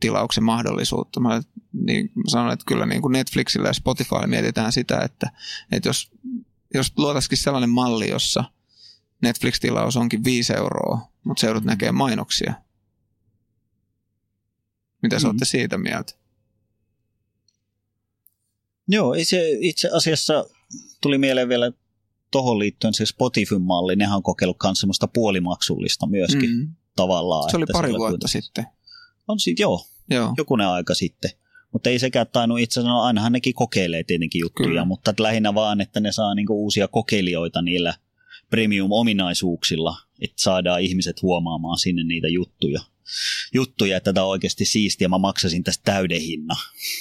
S1: tilauksen mahdollisuutta, mä, niin mä sanon, että kyllä niin kuin Netflixillä ja Spotifylla mietitään sitä, että, että jos, jos luotaisikin sellainen malli, jossa Netflix-tilaus onkin 5 euroa, mutta se joudut näkee mainoksia. Mitä sä
S3: Mm.
S1: olette siitä mieltä?
S3: Joo, itse, itse asiassa tuli mieleen vielä tuohon liittyen se Spotify-malli. Nehän on kokeillut myös semmoista puolimaksullista myöskin mm. Tavallaan.
S1: Se oli pari vuotta
S3: kuitenkin-
S1: sitten.
S3: On siitä, joo,
S1: Joo.
S3: jokunen aika sitten. Mutta ei sekään tainnut itse asiassa, no ainahan nekin kokeilee tietenkin juttuja,
S1: Kyllä.
S3: mutta lähinnä vaan, että ne saa niinku uusia kokeilijoita niillä premium-ominaisuuksilla, että saadaan ihmiset huomaamaan sinne niitä juttuja. Juttuja, että tämä on oikeasti siistiä, mä maksasin tästä täyden hinnan.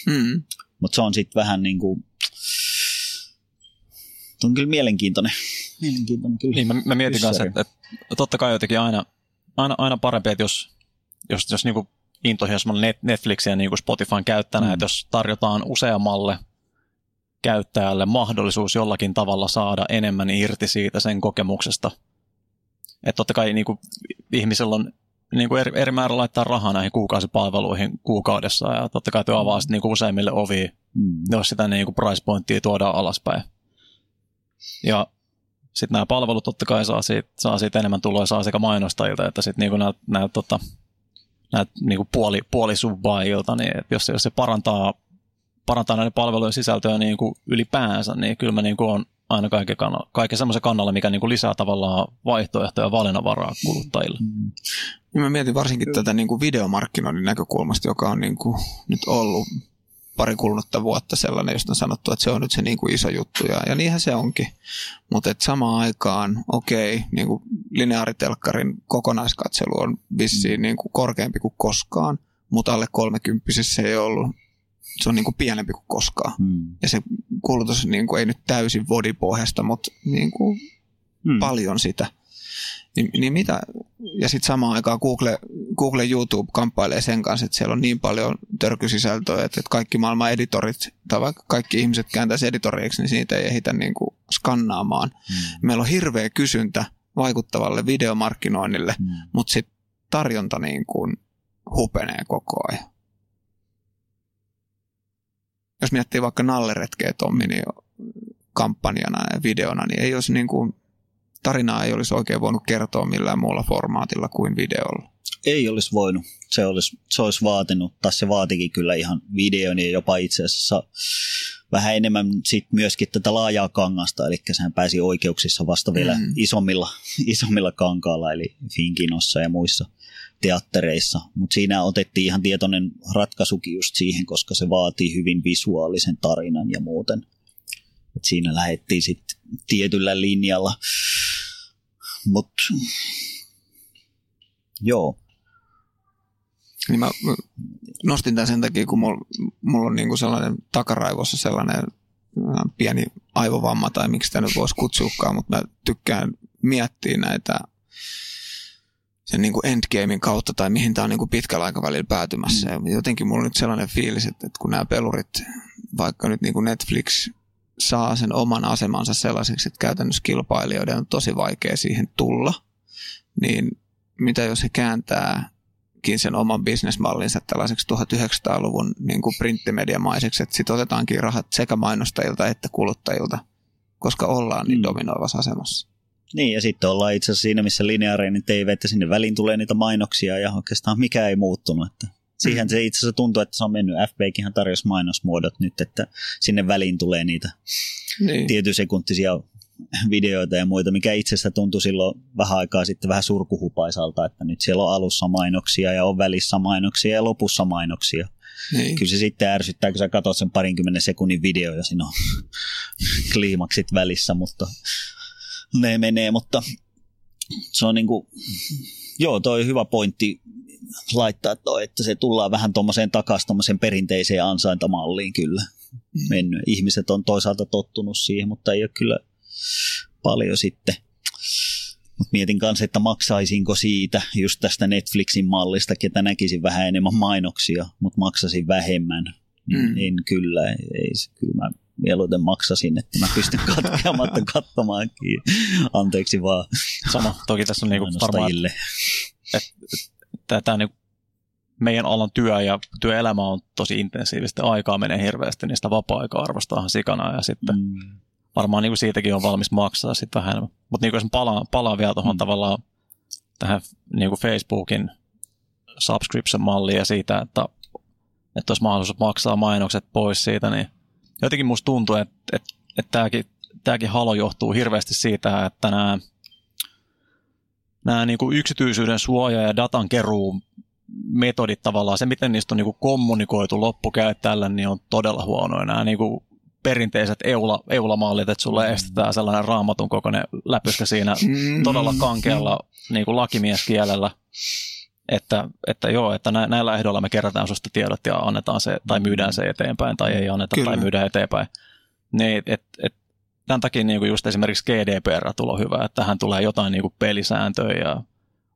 S1: Mm.
S3: Mutta se on sitten vähän niin kuin, on kyllä mielenkiintoinen. Mielenkiintoinen kyllä.
S2: Niin, mä, mä mietin kanssa, että, että totta kai jotenkin aina, aina, aina parempi, että jos, jos, jos niin intohimoisella Net, Netflixin ja niin Spotifyn käyttäjänä,
S3: Mm.
S2: mm. että jos tarjotaan useammalle käyttäjälle mahdollisuus jollakin tavalla saada enemmän irti siitä sen kokemuksesta. Että totta kai niin kuin, ihmisellä on niin kuin eri, eri määrä laittaa rahaa näihin kuukausipalveluihin kuukaudessa ja totta kai tuo avaa sitten niin kuin useimmille ovi
S3: Mm.
S2: jos sitä niin kuin price pointtia tuodaan alaspäin. Ja sitten nämä palvelut totta kai saa siitä, saa siitä enemmän tuloa saa sekä mainostajilta että sitten niin näiltä, näiltä, tota, niin kuin puoli, puolisubbaajilta, niin et jos, jos se parantaa, parantaa näiden palvelujen sisältöä niin kuin ylipäänsä, niin kyllä mä niin kuin on aina kaiken, kannalla, kaiken semmoisen kannalla, mikä niin kuin lisää tavallaan vaihtoehtoja ja valinnanvaraa kuluttajille.
S3: Mm.
S1: Ja mä mietin varsinkin tätä niin kuin videomarkkinoinnin näkökulmasta, joka on niin kuin nyt ollut pari kulunutta vuotta sellainen, josta on sanottu, että se on nyt se niin kuin iso juttu. Ja, ja niinhän se onkin. Mutta samaan aikaan, okei, niin kuin lineaaritelkkarin kokonaiskatselu on vissiin niin kuin korkeampi kuin koskaan, mutta alle 30 se ei ollut. Se on niin kuin pienempi kuin koskaan.
S3: Mm.
S1: Ja se kulutus niin kuin ei nyt täysin vodipohjasta, mutta niin kuin
S3: Mm.
S1: paljon sitä. Niin, niin mitä, ja sitten samaan aikaan Google, Google YouTube kamppailee sen kanssa, että siellä on niin paljon törkysisältöä, että, että kaikki maailman editorit, tai vaikka kaikki ihmiset kääntäisi editorieksi, niin siitä ei ehditä niin kuin skannaamaan.
S3: Mm.
S1: Meillä on hirveä kysyntä vaikuttavalle videomarkkinoinnille,
S3: Mm.
S1: mutta sitten tarjonta niin kuin hupenee koko ajan. Jos miettii vaikka nalleretkeä Tommi, niin kampanjana ja videona, niin ei olisi niin kuin, tarinaa ei olisi oikein voinut kertoa millään muulla formaatilla kuin videolla.
S3: Ei olisi voinut. Se olisi, se olisi vaatinut, tai se vaatikin kyllä ihan videon ja jopa itse asiassa vähän enemmän sit myöskin tätä laajaa kangasta, eli sehän pääsi oikeuksissa vasta vielä
S1: Mm.
S3: isommilla, isommilla kankaalla, eli Finkinossa ja muissa teattereissa. Mutta siinä otettiin ihan tietoinen ratkaisukin just siihen, koska se vaatii hyvin visuaalisen tarinan ja muuten. Et siinä lähdettiin sitten tietyllä linjalla. Mutta joo,
S1: Niin mä nostin tämän sen takia, kun mulla, mulla on niinku sellainen takaraivossa sellainen äh, pieni aivovamma, tai miksi sitä nyt voisi kutsuukaan, mutta mä tykkään miettiä näitä sen niin kuin endgamein kautta tai mihin tämä on niin kuin pitkällä aikavälillä päätymässä. Ja jotenkin mulla on nyt sellainen fiilis, että, että kun nämä pelurit, vaikka nyt niin kuin Netflix saa sen oman asemansa sellaiseksi, että käytännössä kilpailijoiden on tosi vaikea siihen tulla, niin mitä jos he kääntääkin sen oman bisnesmallinsa tällaiseksi 1900-luvun niin kuin printtimediamaiseksi, että sitten otetaankin rahat sekä mainostajilta että kuluttajilta, koska ollaan niin
S3: Mm.
S1: dominoivassa asemassa.
S3: Niin, ja sitten ollaan itse asiassa siinä, missä lineaarinen TV, että sinne väliin tulee niitä mainoksia ja oikeastaan mikään ei muuttunut. Että siihen se itse asiassa tuntuu, että se on mennyt. FBkin tarjosi mainosmuodot nyt, että sinne väliin tulee niitä
S1: Niin.
S3: tietysekuntisia videoita ja muita, mikä itse asiassa tuntui silloin vähän aikaa sitten vähän surkuhupaisalta, että nyt siellä on alussa mainoksia ja on välissä mainoksia ja lopussa mainoksia.
S1: niin.
S3: Kyllä se sitten ärsyttää, kun sä katsot sen parinkymmenen sekunnin video ja siinä on kliimaksit välissä, mutta ne menee, mutta se on niinku, joo, toi hyvä pointti laittaa toi, että se tullaan vähän tuommoiseen takaisin tuommoiseen perinteiseen ansaintamalliin kyllä mennyt. Ihmiset on toisaalta tottunut siihen, mutta ei ole kyllä paljon sitten Mut mietin kanssa, että maksaisinko siitä just tästä Netflixin mallista, ketä näkisin vähän enemmän mainoksia, mutta maksasin vähemmän. Mm.
S1: Mm.
S3: En kyllä, ei, kyllä mä mieluiten maksasin, että mä pystyn katkeamatta katsomaankin. Anteeksi vaan
S2: Sama. Toki tässä on niinku varmaan, että tämä niinku meidän alan työ ja työelämä on tosi intensiivistä. Aikaa menee hirveästi, niin sitä vapaa-aikaa arvostaa sikana ja sitten
S3: Mm.
S2: varmaan niinku siitäkin on valmis maksaa sitten vähän. Mutta niinku jos palaan, palaan vielä tuohon
S3: Mm.
S2: tavallaan tähän niinku Facebookin subscription-malliin ja siitä, että, että olisi mahdollisuus maksaa mainokset pois siitä, niin jotenkin musta tuntuu, että, että, että tämäkin, tämäkin halo johtuu hirveästi siitä, että nämä, nämä niinku yksityisyyden suoja ja datan keruu metodit tavallaan, se miten niistä on niinku kommunikoitu loppukäyttäjälle, niin on todella huonoja. Nämä niinku perinteiset EULA, EULA-mallit, että sulle estetään sellainen raamatun kokoinen läpyskä siinä
S1: Mm.
S2: todella kankealla niin kuin lakimieskielellä, että, että joo, että nä- näillä ehdoilla me kerätään susta tiedot ja annetaan se, tai myydään se eteenpäin, tai ei anneta,
S1: Kyllä.
S2: tai myydään eteenpäin. Niin, et, et, tämän takia niin kuin just esimerkiksi GDPR tulee hyvä, että tähän tulee jotain niin kuin pelisääntöjä ja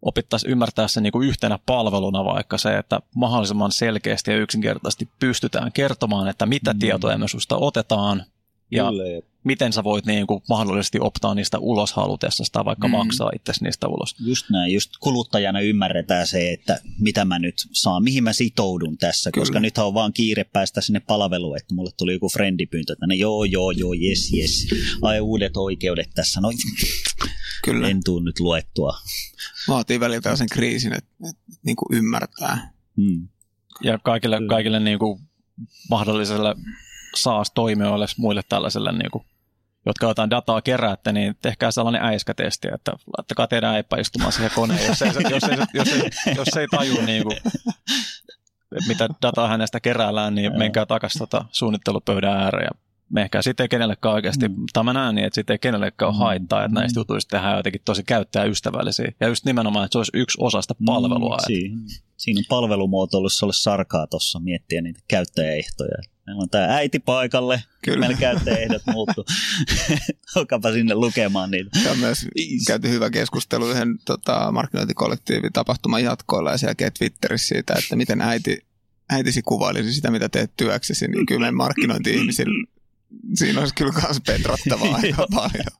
S2: opittaisiin ymmärtää se niin kuin yhtenä palveluna vaikka se, että mahdollisimman selkeästi ja yksinkertaisesti pystytään kertomaan, että mitä
S3: Mm.
S2: tietoja me susta otetaan ja
S3: Kyllä,
S2: miten sä voit niin kuin mahdollisesti optaa niistä ulos halutessa tai vaikka
S1: Mm.
S2: mm. maksaa itse niistä ulos.
S3: Just näin, just kuluttajana ymmärretään se, että mitä mä nyt saan, mihin mä sitoudun tässä,
S1: Kyllä.
S3: koska nythän on vaan kiire päästä sinne palveluun, että mulle tuli joku friendipyyntö, että ne joo, joo, joo, yes, yes, ai uudet oikeudet tässä, no
S1: Kyllä.
S3: en tuu nyt luettua.
S1: Vaatii välillä sen kriisin, että, että niin kuin ymmärtää.
S3: Hmm.
S2: Ja kaikille, kaikille niin kuin mahdolliselle SaaS-toimijoille, muille tällaiselle, niin kuin, jotka jotain dataa keräätte, niin tehkää sellainen äiskätesti, että laittakaa teidän äipä istumaan siihen koneen, jos ei, jos ei, jos ei, jos ei taju, niin kuin, mitä dataa hänestä keräällään, niin
S3: Joo.
S2: menkää takaisin tota suunnittelupöydän ääreen ja menkää sitten ei kenellekään oikeasti,
S3: Mm.
S2: tai mä näen niin, että sitten ei kenellekään ole
S3: Mm.
S2: haittaa, että näistä
S3: Mm.
S2: jutuista tehdään jotenkin tosi käyttäjäystävällisiä. Ja just nimenomaan, että se olisi yksi osa sitä palvelua.
S3: Mm,
S2: että
S3: siinä, on palvelumuotoilussa ollut sarkaa tuossa miettiä niitä käyttäjäehtoja. Meillä on tämä äiti paikalle,
S1: Kyllä.
S3: meillä käyttäjäehdot muuttu. Olkaapa sinne lukemaan niitä.
S1: On myös käyty hyvä keskustelu yhden tota, markkinointikollektiivin tapahtuman jatkoilla ja jälkeen Twitterissä siitä, että miten äiti, äitisi kuvailisi sitä, mitä teet työksesi, niin kyllä markkinointi-ihmisillä siinä olisi kyllä myös petrattavaa aika paljon.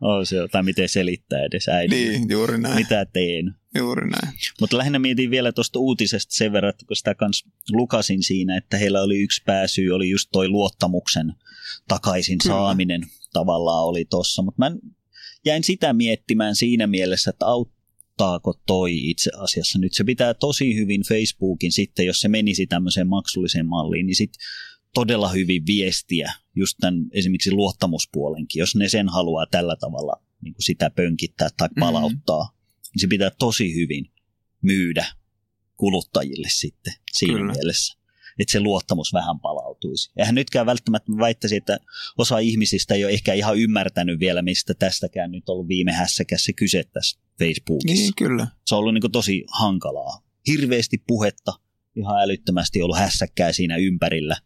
S3: Oh, se tai miten selittää edes äidille.
S1: Niin, juuri näin.
S3: Mitä teen.
S1: Juuri näin.
S3: Mutta lähinnä mietin vielä tuosta uutisesta sen verran, että kun sitä kans lukasin siinä, että heillä oli yksi pääsyy, oli just toi luottamuksen takaisin
S1: Kyllä.
S3: saaminen tavallaan oli tossa. Mutta mä jäin sitä miettimään siinä mielessä, että auttaako toi itse asiassa. Nyt se pitää tosi hyvin Facebookin sitten, jos se menisi tämmöiseen maksulliseen malliin, niin sitten todella hyvin viestiä just tämän esimerkiksi luottamuspuolenkin, jos ne sen haluaa tällä tavalla niin kuin sitä pönkittää tai
S1: Mhm.
S3: palauttaa, mm-hmm. Niin se pitää tosi hyvin myydä kuluttajille sitten siinä
S1: Kyllä.
S3: Mielessä, että se luottamus vähän palautuisi. Eihän nytkään välttämättä väittäisi, että osa ihmisistä ei ole ehkä ihan ymmärtänyt vielä, mistä tästäkään nyt on ollut viime hässäkässä kyse tässä Facebookissa
S1: Niin, kyllä.
S3: se on ollut niin tosi hankalaa. Hirveästi puhetta, ihan älyttömästi ollut hässäkkää siinä ympärillä.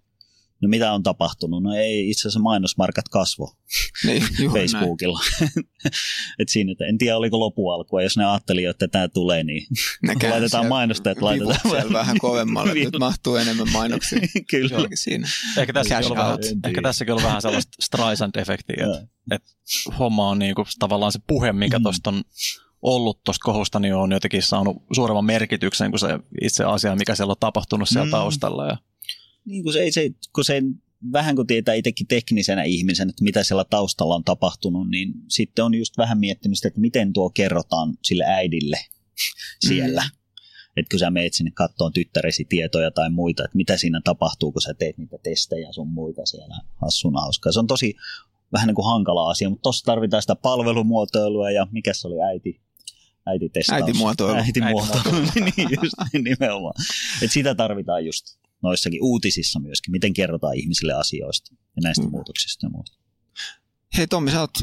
S3: No mitä on tapahtunut? No ei itse asiassa mainosmarkat kasvo
S1: Niin.
S3: Facebookilla. Et siinä, että en tiedä oliko lopualkua, jos ne ajatteli, että tämä tulee, niin
S1: Ne
S3: laitetaan mainostajat, laitetaan
S1: siellä vähän kovemmalle, että nyt mahtuu enemmän mainoksia.
S3: kyllä.
S1: Jollakin siinä.
S2: Ehkä tässäkin, on vähän, ehkä tässäkin on vähän sellaista Streisand-efektiä,
S3: Joo.
S2: että homma on niinku tavallaan se puhe, mikä
S3: Mm.
S2: tuosta on ollut tuosta kohusta, niin on jotenkin saanut suuremman merkityksen kuin se itse asia, mikä siellä on tapahtunut siellä
S3: mm.
S2: taustalla. Ja,
S3: Niin kun se, ei se, kun se vähän kun tietää itsekin teknisenä ihmisen, että mitä siellä taustalla on tapahtunut, niin sitten on just vähän miettinyt sitä, että miten tuo kerrotaan sille äidille siellä. Mm. Että kun sä meet sinne kattoon tyttäresi tietoja tai muita, että mitä siinä tapahtuu, kun sä teet niitä testejä sun muita siellä hassuna hauskaa. Se on tosi vähän niin kuin hankala asia, mutta tuossa tarvitaan sitä palvelumuotoilua ja mikä se oli äiti? Äititestaus.
S1: Äitimuotoilu.
S3: Äitimuotoilu, niin just nimenomaan. Et sitä tarvitaan just noissakin uutisissa myöskin, miten kerrotaan ihmisille asioista ja näistä
S1: Mm.
S3: muutoksista ja muista.
S1: Hei Tommi, sä oot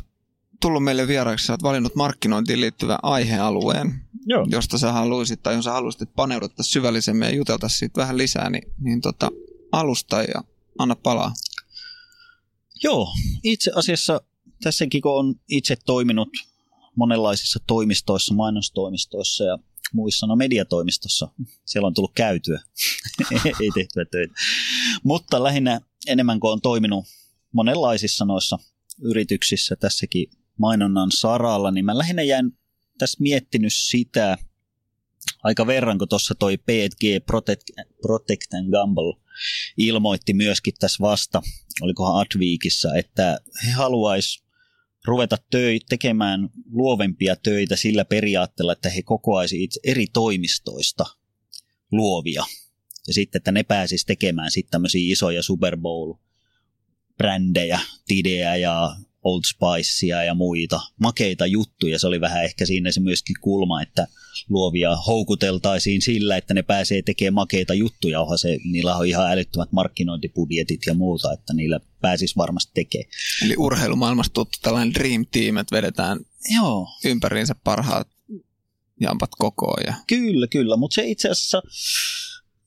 S1: tullut meille vieraaksi, sä oot valinnut markkinointiin liittyvän aihealueen,
S3: Joo.
S1: josta sä haluaisit, tai jos sä haluaisit, että paneuduttaisiin syvällisemmin ja juteltaisiin siitä vähän lisää, niin, niin tota, alusta ja anna palaa.
S3: Joo, itse asiassa tässäkin kun on itse toiminut monenlaisissa toimistoissa, mainostoimistoissa ja muissa, no mediatoimistossa. Siellä on tullut käytyä, ei tehtyä töitä. Mutta lähinnä enemmän kuin on toiminut monenlaisissa noissa yrityksissä tässäkin mainonnan saralla, niin mä lähinnä jäin tässä miettinyt sitä aika verran, kun tuossa toi P&G Protect, Protect and Gamble ilmoitti myöskin tässä vasta, olikohan Adweekissa, että he haluaisi ruveta töi, tekemään luovempia töitä sillä periaatteella, että he kokoaisi itse eri toimistoista luovia. Ja sitten, että ne pääsisi tekemään sitten tämmöisiä isoja Super Bowl-brändejä, Tidejä ja Old Spicea ja muita makeita juttuja. Se oli vähän ehkä siinä se myöskin kulma, että luovia houkuteltaisiin sillä, että ne pääsee tekemään makeita juttuja. Onhan se, niillä on ihan älyttömät markkinointibudjetit ja muuta, että niillä pääsisi varmasti tekemään.
S1: Eli urheilumaailmasta tuttu tällainen dream team, että vedetään
S3: Joo.
S1: ympäriinsä parhaat jampat kokoon. Ja...
S3: Kyllä, kyllä, mutta se itse asiassa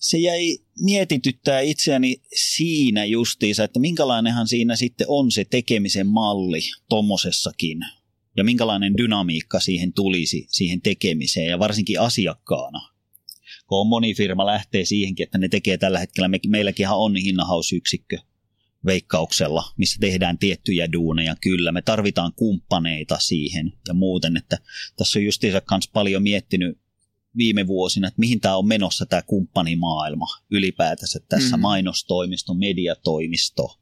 S3: se jäi mietityttää itseäni siinä justiinsa, että minkälainenhan siinä sitten on se tekemisen malli tommosessakin ja minkälainen dynamiikka siihen tulisi siihen tekemiseen ja varsinkin asiakkaana. Kun on moni firma lähtee siihenkin, että ne tekee tällä hetkellä, me, meilläkin on hinnahausyksikkö veikkauksella, missä tehdään tiettyjä duuneja. Kyllä, me tarvitaan kumppaneita siihen ja muuten, että tässä on justiinsa kanssa paljon miettinyt viime vuosina, että mihin tämä on menossa tämä kumppanimaailma ylipäätänsä tässä mm. mainostoimisto, mediatoimisto,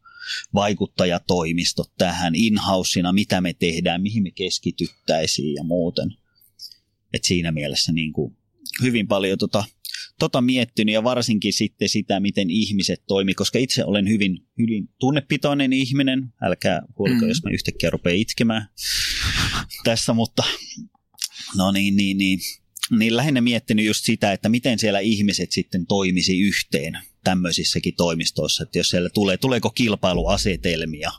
S3: vaikuttajatoimisto tähän in mitä me tehdään, mihin me keskityttäisiin ja muuten. Et siinä mielessä niin kuin hyvin paljon tota, tota miettinyt ja varsinkin sitten sitä, miten ihmiset toimii, koska itse olen hyvin, hyvin tunnepitoinen ihminen. Älkää huoliko, mm. jos mä yhtäkkiä rupean itkemään tässä, mutta no niin, niin, niin niin lähinnä miettinyt just sitä, että miten siellä ihmiset sitten toimisi yhteen tämmöisissäkin toimistoissa, että jos siellä tulee, tuleeko kilpailuasetelmia,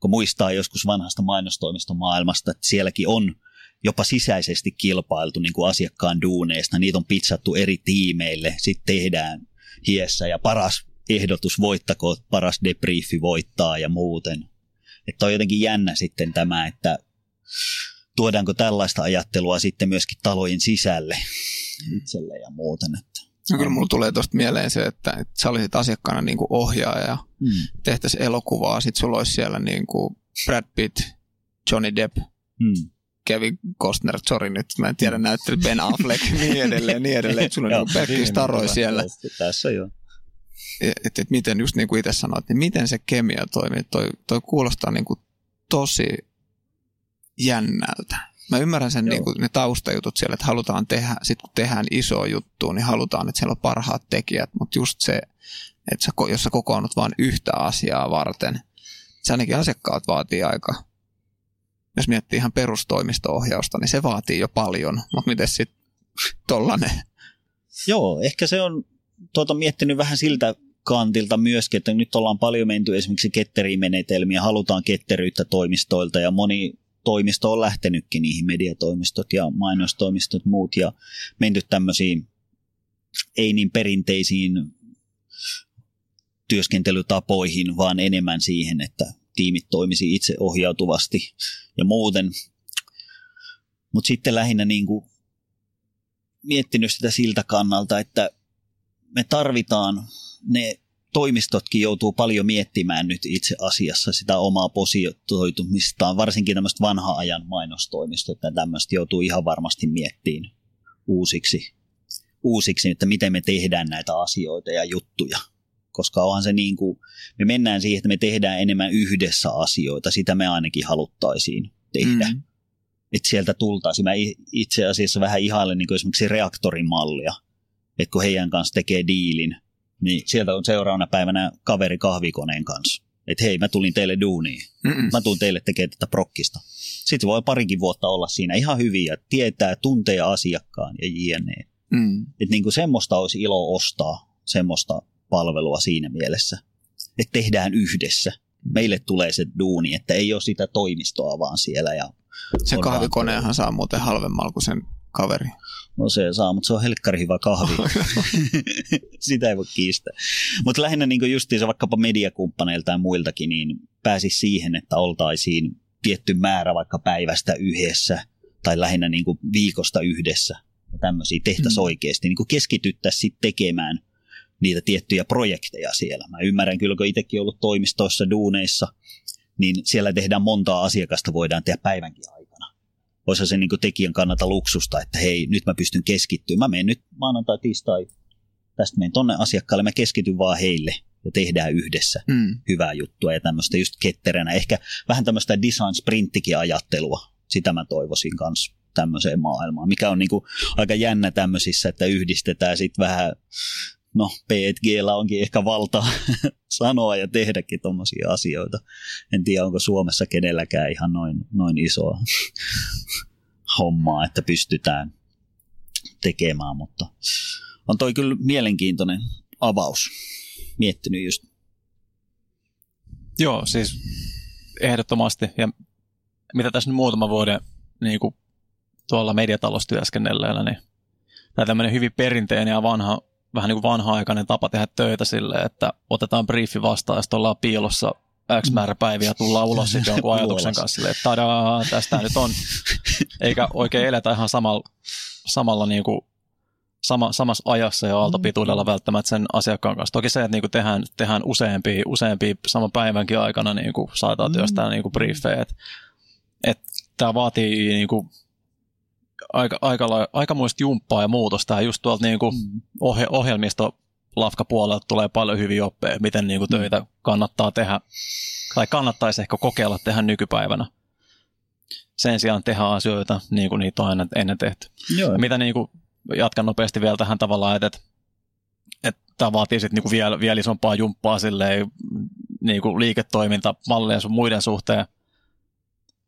S3: kun muistaa joskus vanhasta mainostoimiston maailmasta, että sielläkin on jopa sisäisesti kilpailtu niin kuin asiakkaan duuneista, niitä on pizzattu eri tiimeille, sitten tehdään hiessä ja paras ehdotus voittako, paras debriefi voittaa ja muuten. Että on jotenkin jännä sitten tämä, että tuodaanko tällaista ajattelua sitten myöskin talojen sisälle itselle ja muuten. Että.
S1: No kyllä mulla tulee tuosta mieleen se, että, että sä olisit asiakkaana niin kuin ohjaaja ja mm. tehtäisiin elokuvaa, sit sulla olisi siellä niin kuin Brad Pitt, Johnny Depp, mm. Kevin Costner, sorry nyt, mä en tiedä mm. näyttely, Ben Affleck, niin edelleen, niin edelleen, että sulla on niin pelkkiä staroja siellä.
S3: Tässä jo.
S1: Että et miten, just niin kuin itse sanoit, niin miten se kemia toimii, toi, toi kuulostaa niin kuin tosi jännältä. Mä ymmärrän sen niin kuin, ne taustajutut siellä, että halutaan tehdä, sit kun tehdään iso juttu, niin halutaan, että siellä on parhaat tekijät, mutta just se, että sä, jos sä kokoonnut vain yhtä asiaa varten, se ainakin asiakkaat vaatii aika, jos miettii ihan perustoimisto-ohjausta, niin se vaatii jo paljon, mutta miten sitten tollanen?
S3: Joo, ehkä se on tuota, miettinyt vähän siltä kantilta myöskin, että nyt ollaan paljon menty esimerkiksi ketterimenetelmiä, halutaan ketteryyttä toimistoilta ja moni toimisto on lähtenytkin niihin mediatoimistot ja mainostoimistot muut ja menty tämmöisiin ei niin perinteisiin työskentelytapoihin, vaan enemmän siihen, että tiimit toimisi itse ohjautuvasti ja muuten. Mutta sitten lähinnä niin kuin miettinyt sitä siltä kannalta, että me tarvitaan ne toimistotkin joutuu paljon miettimään nyt itse asiassa sitä omaa positioitumistaan, varsinkin tämmöistä vanha ajan mainostoimistot, että tämmöistä joutuu ihan varmasti miettiin uusiksi, uusiksi, että miten me tehdään näitä asioita ja juttuja. Koska onhan se niin kuin, me mennään siihen, että me tehdään enemmän yhdessä asioita, sitä me ainakin haluttaisiin tehdä. Mm. Että sieltä tultaisiin. Mä itse asiassa vähän ihailen niin esimerkiksi reaktorimallia, että kun heidän kanssa tekee diilin, niin sieltä on seuraavana päivänä kaveri kahvikoneen kanssa. Että hei, mä tulin teille duuniin. Mm-mm. Mä tuun teille tekemään tätä prokkista. Sitten voi parikin vuotta olla siinä ihan hyvin ja tietää, tuntee asiakkaan ja jne. Mm. Että niin kuin semmoista olisi ilo ostaa, semmoista palvelua siinä mielessä. Että tehdään yhdessä. Meille tulee se duuni, että ei ole sitä toimistoa vaan siellä. Ja
S1: se kahvikoneahan saa muuten halvemmalla kuin sen kaveri.
S3: No se saa, mutta se on helkkari hyvä kahvi. Sitä ei voi kiistää. Mutta lähinnä niin justiinsa vaikkapa mediakumppaneilta ja muiltakin, niin pääsi siihen, että oltaisiin tietty määrä vaikka päivästä yhdessä. tai lähinnä niin kuin viikosta yhdessä ja tämmöisiä tehtäisiin
S1: Mm.
S3: oikeasti. Niin keskityttäisiin sitten tekemään niitä tiettyjä projekteja siellä. Mä ymmärrän kyllä, kun itsekin ollut toimistoissa, duuneissa, niin siellä tehdään montaa asiakasta, voidaan tehdä päivänkin aikana. Voisi se niin kuin tekijän kannalta luksusta, että hei, nyt mä pystyn keskittymään. Mä menen nyt maanantai, tiistai, tästä menen tonne asiakkaalle, mä keskityn vaan heille ja tehdään yhdessä
S1: Mm.
S3: hyvää juttua ja tämmöistä just ketteränä. Ehkä vähän tämmöistä design sprinttikin ajattelua. Sitä mä toivoisin kanssa tämmöiseen maailmaan, mikä on niinku aika jännä tämmöisissä, että yhdistetään sitten vähän, no P&Gllä onkin ehkä valta sanoa ja tehdäkin tuommoisia asioita. En tiedä, onko Suomessa kenelläkään ihan noin, noin isoa hommaa, että pystytään tekemään, mutta on toi kyllä mielenkiintoinen avaus. Miettinyt just
S2: Joo, siis ehdottomasti. Ja mitä tässä nyt muutama vuoden niin kuin tuolla mediatalossa työskennelleenä, niin tämä tämmöinen hyvin perinteinen ja vanha, vähän niin kuin vanha-aikainen tapa tehdä töitä silleen, että otetaan briefi vastaan ja sitten ollaan piilossa X määrä päiviä tullaan ulos sitten jonkun ajatuksen kanssa silleen, että tadaa, tästä nyt on. Eikä oikein eletä ihan samalla, samalla niin kuin sama, samassa ajassa ja aaltopituudella välttämättä sen asiakkaan kanssa. Toki se, että niinku tehdään, tehdään useampia, useampia saman päivänkin aikana niinku saadaan työstää niinku briefejä. Et, et tämä vaatii niinku aika, aika, aikamoista jumppaa ja muutosta. Ja just tuolta niinku ohje, ohjelmisto lafkapuolelta tulee paljon hyviä oppeja, miten niinku töitä kannattaa tehdä, tai kannattaisi ehkä kokeilla tehdä nykypäivänä. Sen sijaan tehdä asioita niin kuin niitä on aina ennen tehty.
S3: Joo.
S2: Mitä niin kuin, jatkan nopeasti vielä tähän tavallaan, että, että, että tämä vaatii sitten niin vielä, vielä isompaa jumppaa silleen, niin kuin liiketoimintamalleja sun muiden suhteen,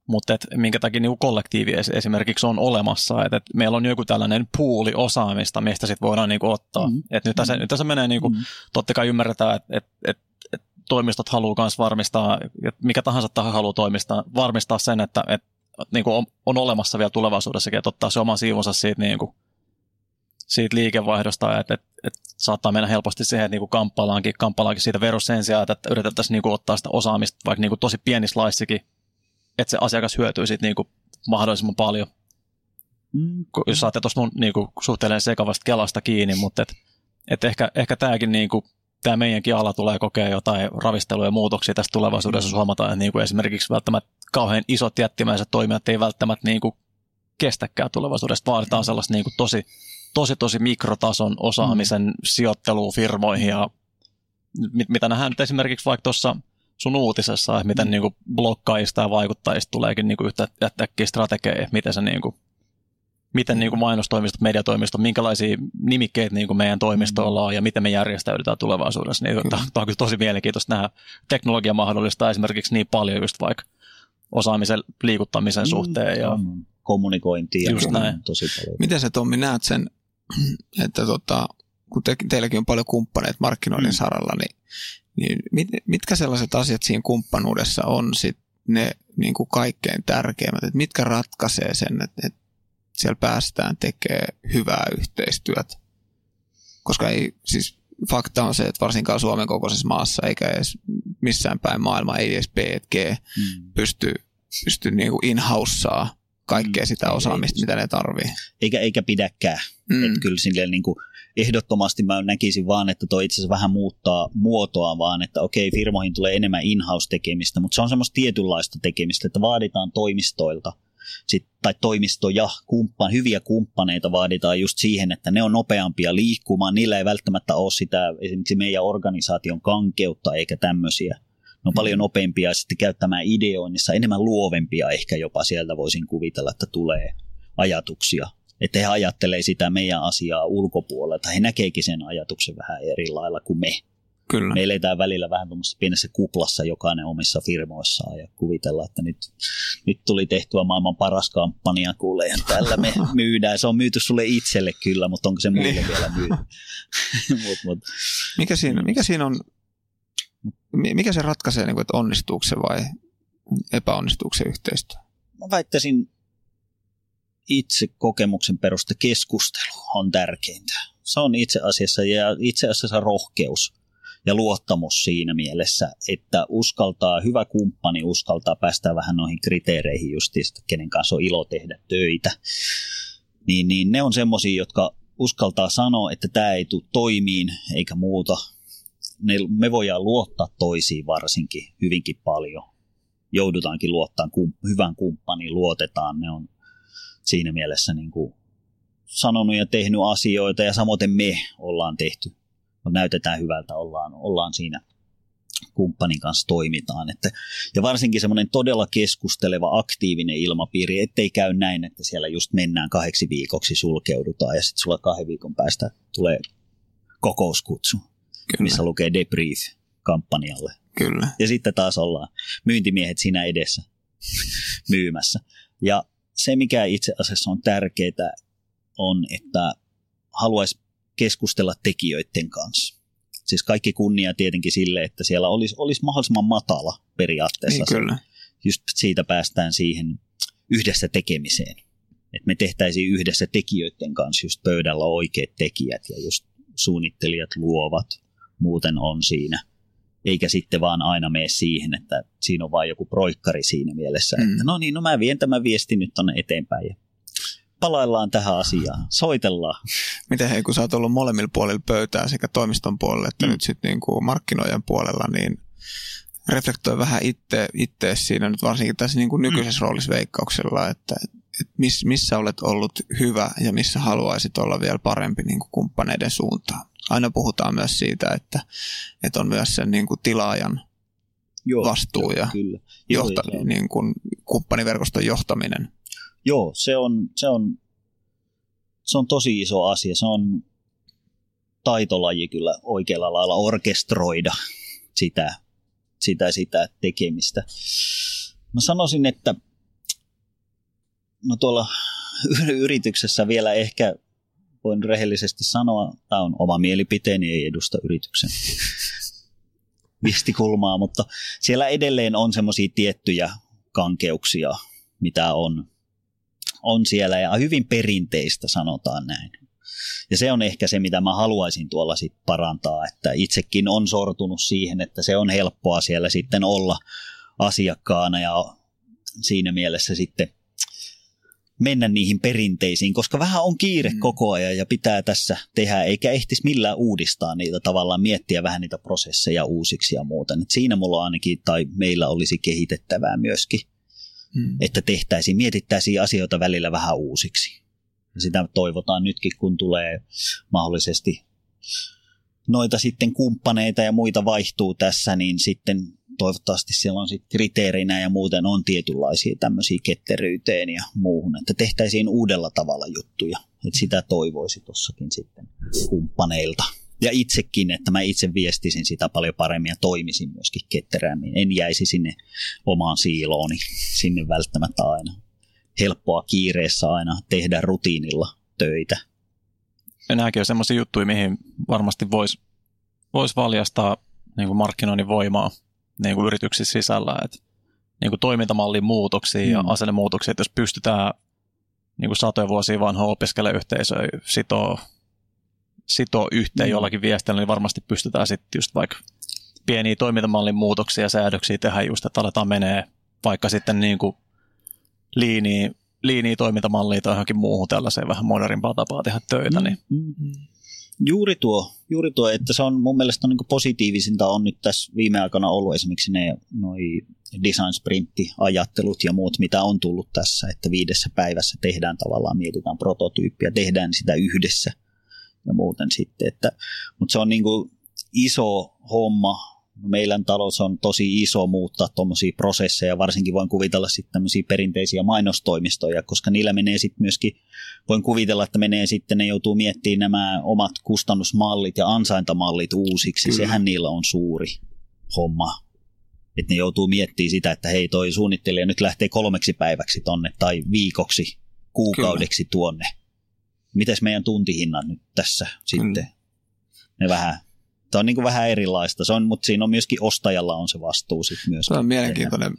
S2: mutta et, minkä takia niin kuin kollektiivi es- esimerkiksi on olemassa, että et meillä on joku tällainen puuli osaamista, mistä sitten voidaan niin ottaa.
S3: Mm.
S2: Mm. Et nyt, tässä, nyt tässä menee, niin kuin,
S3: Mm.
S2: totta kai ymmärretään, että et, et, et toimistot haluaa myös varmistaa, että mikä tahansa taho haluaa toimistaa, varmistaa sen, että et, niin kuin on, on olemassa vielä tulevaisuudessakin, että ottaa se oma siivunsa siitä, niin kuin, siitä liikevaihdosta, että, että, että saattaa mennä helposti siihen, että niin kuin kamppaillaankin, kamppaillaankin siitä verossa sen sijaan, että yritettäisiin niin kuin ottaa sitä osaamista vaikka niin kuin tosi pienissä laissikin, että se asiakas hyötyy siitä niin kuin mahdollisimman paljon.
S3: Mm.
S2: Jos saatte tuosta mun niin kuin, suhteellisen sekavasta kelasta kiinni, mutta et, et ehkä, ehkä tämäkin niin kuin, tämä meidänkin ala tulee kokea jotain ravisteluja ja muutoksia tässä tulevaisuudessa, jos huomataan, että niin kuin esimerkiksi välttämättä kauhean isot jättimäiset toimijat ei välttämättä niin kuin kestäkään tulevaisuudesta. Vaaditaan sellaista niin kuin tosi, tosi, tosi mikrotason osaamisen mm. sijoittelua firmoihin ja mit, mitä nähdään nyt esimerkiksi vaikka tuossa sun uutisessa, että miten mm. niin kuin blokkaajista ja vaikuttajista tuleekin niin kuin yhtä äkkiä strategeja, miten se niin kuin, miten niin kuin mainostoimistot, mediatoimistot, minkälaisia nimikkeitä niin kuin meidän toimistoilla on ja miten me järjestäydytään tulevaisuudessa. Niin, tämä, on kyllä tosi mielenkiintoista nähdä. Teknologia mahdollistaa esimerkiksi niin paljon just vaikka osaamisen liikuttamisen suhteen. Ja,
S3: kommunikointia
S2: Just näin.
S3: tosi paljon.
S1: Miten sä Tommi näet sen, että tota, kun te, teilläkin on paljon kumppaneita markkinoinnin
S3: Mm.
S1: saralla, niin, niin mit, mitkä sellaiset asiat siinä kumppanuudessa on sit ne niin kuin kaikkein tärkeimmät, että mitkä ratkaisee sen, että, että siellä päästään tekemään hyvää yhteistyötä? Koska ei, siis fakta on se, että varsinkaan Suomen kokoisessa maassa eikä edes missään päin maailmaa, ei edes B&G
S3: Mm.
S1: pysty, pysty niin kuin in-housea kaikkea
S3: Mm.
S1: sitä osaamista,
S3: ei
S1: mitä ne tarvii.
S3: Eikä, eikä pidäkään. Mm.
S1: Mm.
S3: Että kyllä silleen niin kuin, ehdottomasti mä näkisin vaan, että toi itse asiassa vähän muuttaa muotoa vaan, että okei, firmoihin tulee enemmän in-house-tekemistä, mutta se on semmoista tietynlaista tekemistä, että vaaditaan toimistoilta sit, tai toimistoja, kumppan, hyviä kumppaneita vaaditaan just siihen, että ne on nopeampia liikkumaan, niillä ei välttämättä ole sitä esimerkiksi meidän organisaation kankeutta eikä tämmöisiä. Ne on paljon nopeampia sitten käyttämään ideoinnissa, enemmän luovempia ehkä jopa sieltä voisin kuvitella, että tulee ajatuksia. Että he ajattelee sitä meidän asiaa ulkopuolelta. He näkeekin sen ajatuksen vähän eri lailla kuin me.
S1: Kyllä.
S3: Me eletään välillä vähän tuommoisessa pienessä kuplassa jokainen omissa firmoissaan ja kuvitella, että nyt, nyt tuli tehtyä maailman paras kampanja kuule ja tällä me myydään. Se on myyty sulle itselle kyllä, mutta onko se muille
S1: Niin.
S3: vielä myyty? mut, mut,
S1: Mikä siinä, mikä siinä on, mi- mikä se ratkaisee, niin että onnistuuko se vai epäonnistuuko se yhteistyö?
S3: mä väittäisin itse kokemuksen peruste keskustelu on tärkeintä. Se on itse asiassa ja itse asiassa rohkeus. ja luottamus siinä mielessä, että uskaltaa, hyvä kumppani uskaltaa päästä vähän noihin kriteereihin justista, kenen kanssa on ilo tehdä töitä. Niin, niin ne on semmoisia, jotka uskaltaa sanoa, että tämä ei tule toimiin eikä muuta. Ne, me voidaan luottaa toisiin varsinkin hyvinkin paljon. Joudutaankin luottaa kum, hyvän kumppaniin, luotetaan. Ne on siinä mielessä niin kuin sanonut ja tehnyt asioita ja samoin me ollaan tehty. Näytetään hyvältä, ollaan, ollaan siinä kumppanin kanssa toimitaan. Että, ja varsinkin semmoinen todella keskusteleva, aktiivinen ilmapiiri, ettei käy näin, että siellä just mennään kahdeksi viikoksi, sulkeudutaan ja sitten sulla kahden viikon päästä tulee kokouskutsu,
S1: Kyllä.
S3: missä lukee debrief kampanjalle.
S1: Kyllä.
S3: Ja sitten taas ollaan myyntimiehet siinä edessä myymässä. Ja se, mikä itse asiassa on tärkeää, on, että haluaisi keskustella tekijöiden kanssa. Siis kaikki kunnia tietenkin sille, että siellä olisi, olisi mahdollisimman matala periaatteessa.
S1: Niin, kyllä.
S3: Just siitä päästään siihen yhdessä tekemiseen. Että me tehtäisiin yhdessä tekijöiden kanssa just pöydällä oikeat tekijät ja just suunnittelijat luovat, muuten on siinä. Eikä sitten vaan aina mene siihen, että siinä on vain joku proikkari siinä mielessä,
S1: Mm.
S3: että no niin, no mä vien tämän viestin nyt tonne eteenpäin ja palaillaan tähän asiaan, soitellaan.
S1: Miten hei, kun sä oot ollut molemmilla puolilla pöytää sekä toimiston puolella että
S3: Mm.
S1: mm. nyt sitten niinku markkinoijan puolella, niin reflektoi vähän itse, itse siinä nyt varsinkin tässä niinku nykyisessä mm. roolissa veikkauksella, että et miss, missä olet ollut hyvä ja missä haluaisit olla vielä parempi niinku kumppaneiden suuntaan. Aina puhutaan myös siitä, että, että on myös sen niinku tilaajan
S3: Joo,
S1: vastuu
S3: joo,
S1: ja
S3: kyllä. Joo,
S1: johta,
S3: on-
S1: niin kuin kumppaniverkoston johtaminen.
S3: Joo, se on, se, on, se on tosi iso asia. Se on taitolaji kyllä oikealla lailla orkestroida sitä, sitä, sitä tekemistä. Mä sanoisin, että no tuolla yrityksessä vielä ehkä voin rehellisesti sanoa, tämä on oma mielipiteeni, ei edusta yrityksen viestikulmaa, mutta siellä edelleen on semmoisia tiettyjä kankeuksia, mitä on, on siellä ja hyvin perinteistä sanotaan näin. Ja se on ehkä se, mitä mä haluaisin tuolla sit parantaa, että itsekin on sortunut siihen, että se on helppoa siellä sitten olla asiakkaana ja siinä mielessä sitten mennä niihin perinteisiin, koska vähän on kiire
S1: Mm.
S3: koko ajan ja pitää tässä tehdä, eikä ehtis millään uudistaa niitä tavallaan, miettiä vähän niitä prosesseja uusiksi ja muuta. Et siinä mulla ainakin, tai meillä olisi kehitettävää myöskin,
S1: Mm.
S3: että tehtäisiin, mietittäisiin asioita välillä vähän uusiksi. Sitä toivotaan nytkin, kun tulee mahdollisesti noita sitten kumppaneita ja muita vaihtuu tässä, niin sitten toivottavasti siellä on sitten kriteerinä ja muuten on tietynlaisia tämmöisiä ketteryyteen ja muuhun, että tehtäisiin uudella tavalla juttuja. Että sitä toivoisi tossakin sitten kumppaneilta. Ja itsekin, että mä itse viestisin sitä paljon paremmin ja toimisin myöskin ketterämmin. En jäisi sinne omaan siilooni, sinne välttämättä aina. Helppoa kiireessä aina tehdä rutiinilla töitä.
S2: Ja nämäkin on semmoisia juttuja, mihin varmasti voisi vois valjastaa niin kuin markkinoinnin voimaa niin kuin yrityksissä sisällä. Et, niin kuin toimintamallin muutoksia ja
S3: Mm.
S2: asennemuutoksia, että jos pystytään niin kuin satoja vuosia vanhoja opiskelijayhteisöjä sitoo, sitoo yhteen
S3: Mm.
S2: jollakin viestillä, niin varmasti pystytään sitten just vaikka pieniä toimintamallin muutoksia ja säädöksiä tehdä just, että aletaan menee vaikka sitten niin kuin liiniä, liiniä toimintamallia tai johonkin muuhun tällaiseen vähän modernimpaa tapaa tehdä töitä, niin
S3: Mm. Juuri tuo, juuri tuo, että se on mun mielestä niin positiivisinta on nyt tässä viime aikana ollut esimerkiksi ne noi design sprintti-ajattelut ja muut, mitä on tullut tässä, että viidessä päivässä tehdään tavallaan, mietitään prototyyppiä, tehdään sitä yhdessä ja muuten sitten, että, mutta se on niin iso homma, meidän talous on tosi iso muuttaa tuommoisia prosesseja, varsinkin voin kuvitella sitten tämmöisiä perinteisiä mainostoimistoja, koska niillä menee sitten myöskin, voin kuvitella, että menee sitten, ne joutuu miettimään nämä omat kustannusmallit ja ansaintamallit uusiksi,
S1: Kyllä.
S3: sehän niillä on suuri homma. Että ne joutuu miettimään sitä, että hei toi suunnittelija nyt lähtee kolmeksi päiväksi tonne tai viikoksi, kuukaudeksi tuonne. Mites meidän tuntihinnat nyt tässä sitten? Ne vähän, tämä on niin kuin vähän erilaista, se on, mutta siinä on myöskin ostajalla on se vastuu sitten myös.
S1: Se on mielenkiintoinen.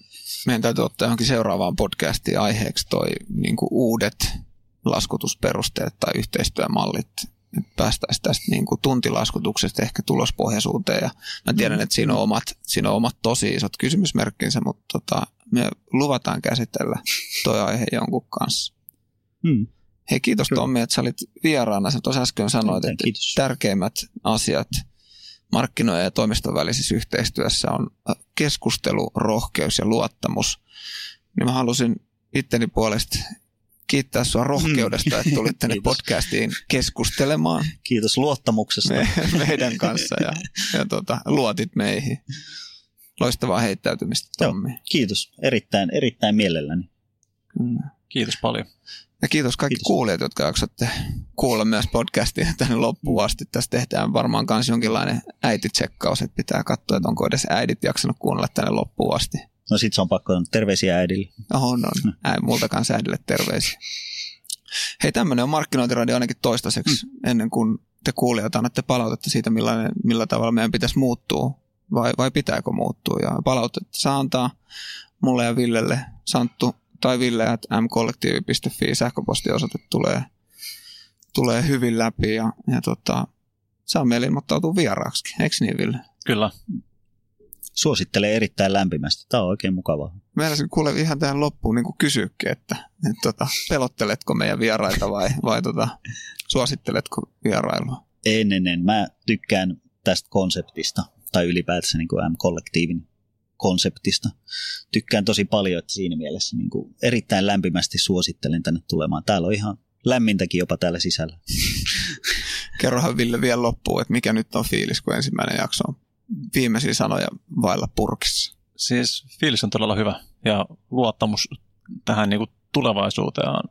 S1: Meidän täytyy ottaa johonkin seuraavaan podcastiin aiheeksi toi niin kuin uudet laskutusperusteet tai yhteistyömallit että päästäisiin tästä niin kuin tuntilaskutuksesta ehkä tulospohjaisuuteen. Ja mä tiedän, että siinä on omat, siinä on omat tosi isot kysymysmerkkinsä, mutta tota, me luvataan käsitellä toi aihe jonkun kanssa.
S3: Hmm.
S1: Hei, kiitos
S3: Kyllä.
S1: Tommi, että sä olit vieraana. Sä tuossa äsken sanoit, että
S3: Kiitos.
S1: tärkeimmät asiat markkinoiden ja toimiston välisessä yhteistyössä on keskustelu, rohkeus ja luottamus. Niin mä halusin itteni puolesta kiittää sua rohkeudesta, että tulit tänne
S3: Kiitos.
S1: podcastiin keskustelemaan
S3: Kiitos luottamuksesta.
S1: me, meidän kanssa ja, ja tota, luotit meihin. Loistavaa heittäytymistä, Tommi.
S3: Kiitos. Erittäin, erittäin mielelläni.
S1: Kyllä.
S2: Kiitos paljon.
S1: Ja kiitos kaikki
S3: Kiitos.
S1: kuulijat, jotka jaksatte kuulla myös podcastia tänne loppuun asti. Tässä tehdään varmaan myös jonkinlainen äititsekkaus, että pitää katsoa, että onko edes äidit jaksanut kuunnella tänne loppuun asti.
S3: No sit se on pakko terveisiä äidille.
S1: On, on. Ää, multakaan äidille terveisiä. Hei, tämmöinen on markkinointiradio ainakin toistaiseksi, mm. ennen kuin te kuulijat annatte palautetta siitä, millainen, millä tavalla meidän pitäisi muuttua, vai, vai pitääkö muuttua. Ja palautetta saa antaa mulle ja Villelle, Santtu tai Ville, että mkollektiivi.fi sähköpostiosoite tulee, tulee hyvin läpi ja, ja tota, saa meille ilmoittautua vieraaksi. Eikö niin, Ville?
S2: Kyllä.
S3: Suosittelen erittäin lämpimästi. Tämä on oikein mukavaa.
S1: Meillä kuule ihan tähän loppuun niin kysyäkin, että, että tota, pelotteletko meidän vieraita vai, vai tota, suositteletko vierailua?
S3: En, en. Mä tykkään tästä konseptista, tai ylipäätänsä niin kuin M-kollektiivin konseptista. Tykkään tosi paljon, että siinä mielessä niin kuin erittäin lämpimästi suosittelen tänne tulemaan. Täällä on ihan lämmintäkin jopa täällä sisällä.
S1: Kerrohan Ville vielä loppuun, että mikä nyt on fiilis, kun ensimmäinen jakso on viimeisiä sanoja vailla purkissa.
S2: Siis fiilis on todella hyvä ja luottamus tähän niin kuin tulevaisuuteen on,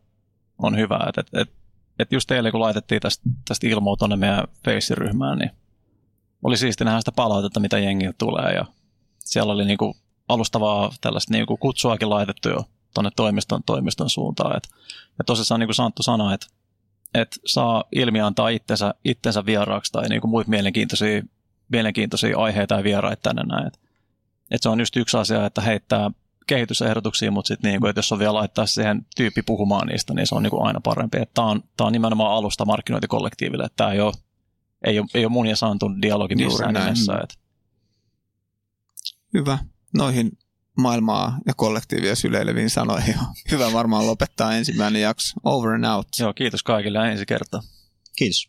S2: on hyvä. Et, et, et, et just eilen kun laitettiin tästä, tästä ilmoa tuonne meidän Face-ryhmään, niin oli siisti nähdä sitä palautetta, mitä jengiltä tulee ja siellä oli niin kuin alustavaa tällaista niin kuin kutsuakin laitettu jo tuonne toimiston, toimiston suuntaan. Et, ja tosissaan niin kuin Santtu sanoi, että et saa ilmi antaa itsensä, itsensä vieraaksi tai niin kuin muita mielenkiintoisia, mielenkiintoisia aiheita ja vieraita tänne näin. Et, et se on just yksi asia, että heittää kehitysehdotuksia, mutta sitten niinku, että jos on vielä laittaa siihen tyyppi puhumaan niistä, niin se on niinku aina parempi. Tämä on, tää on nimenomaan alusta markkinointikollektiiville. Tämä ei ole, ei, ole, ei ole mun ja Santun dialogi
S1: Juuri
S2: missään
S1: näin.
S2: nimessä. Et,
S1: Hyvä. Noihin maailmaa ja kollektiivia syleileviin sanoihin on hyvä varmaan lopettaa ensimmäinen jakso. Over and out.
S2: joo, kiitos kaikille ensi kertaa.
S3: Kiitos.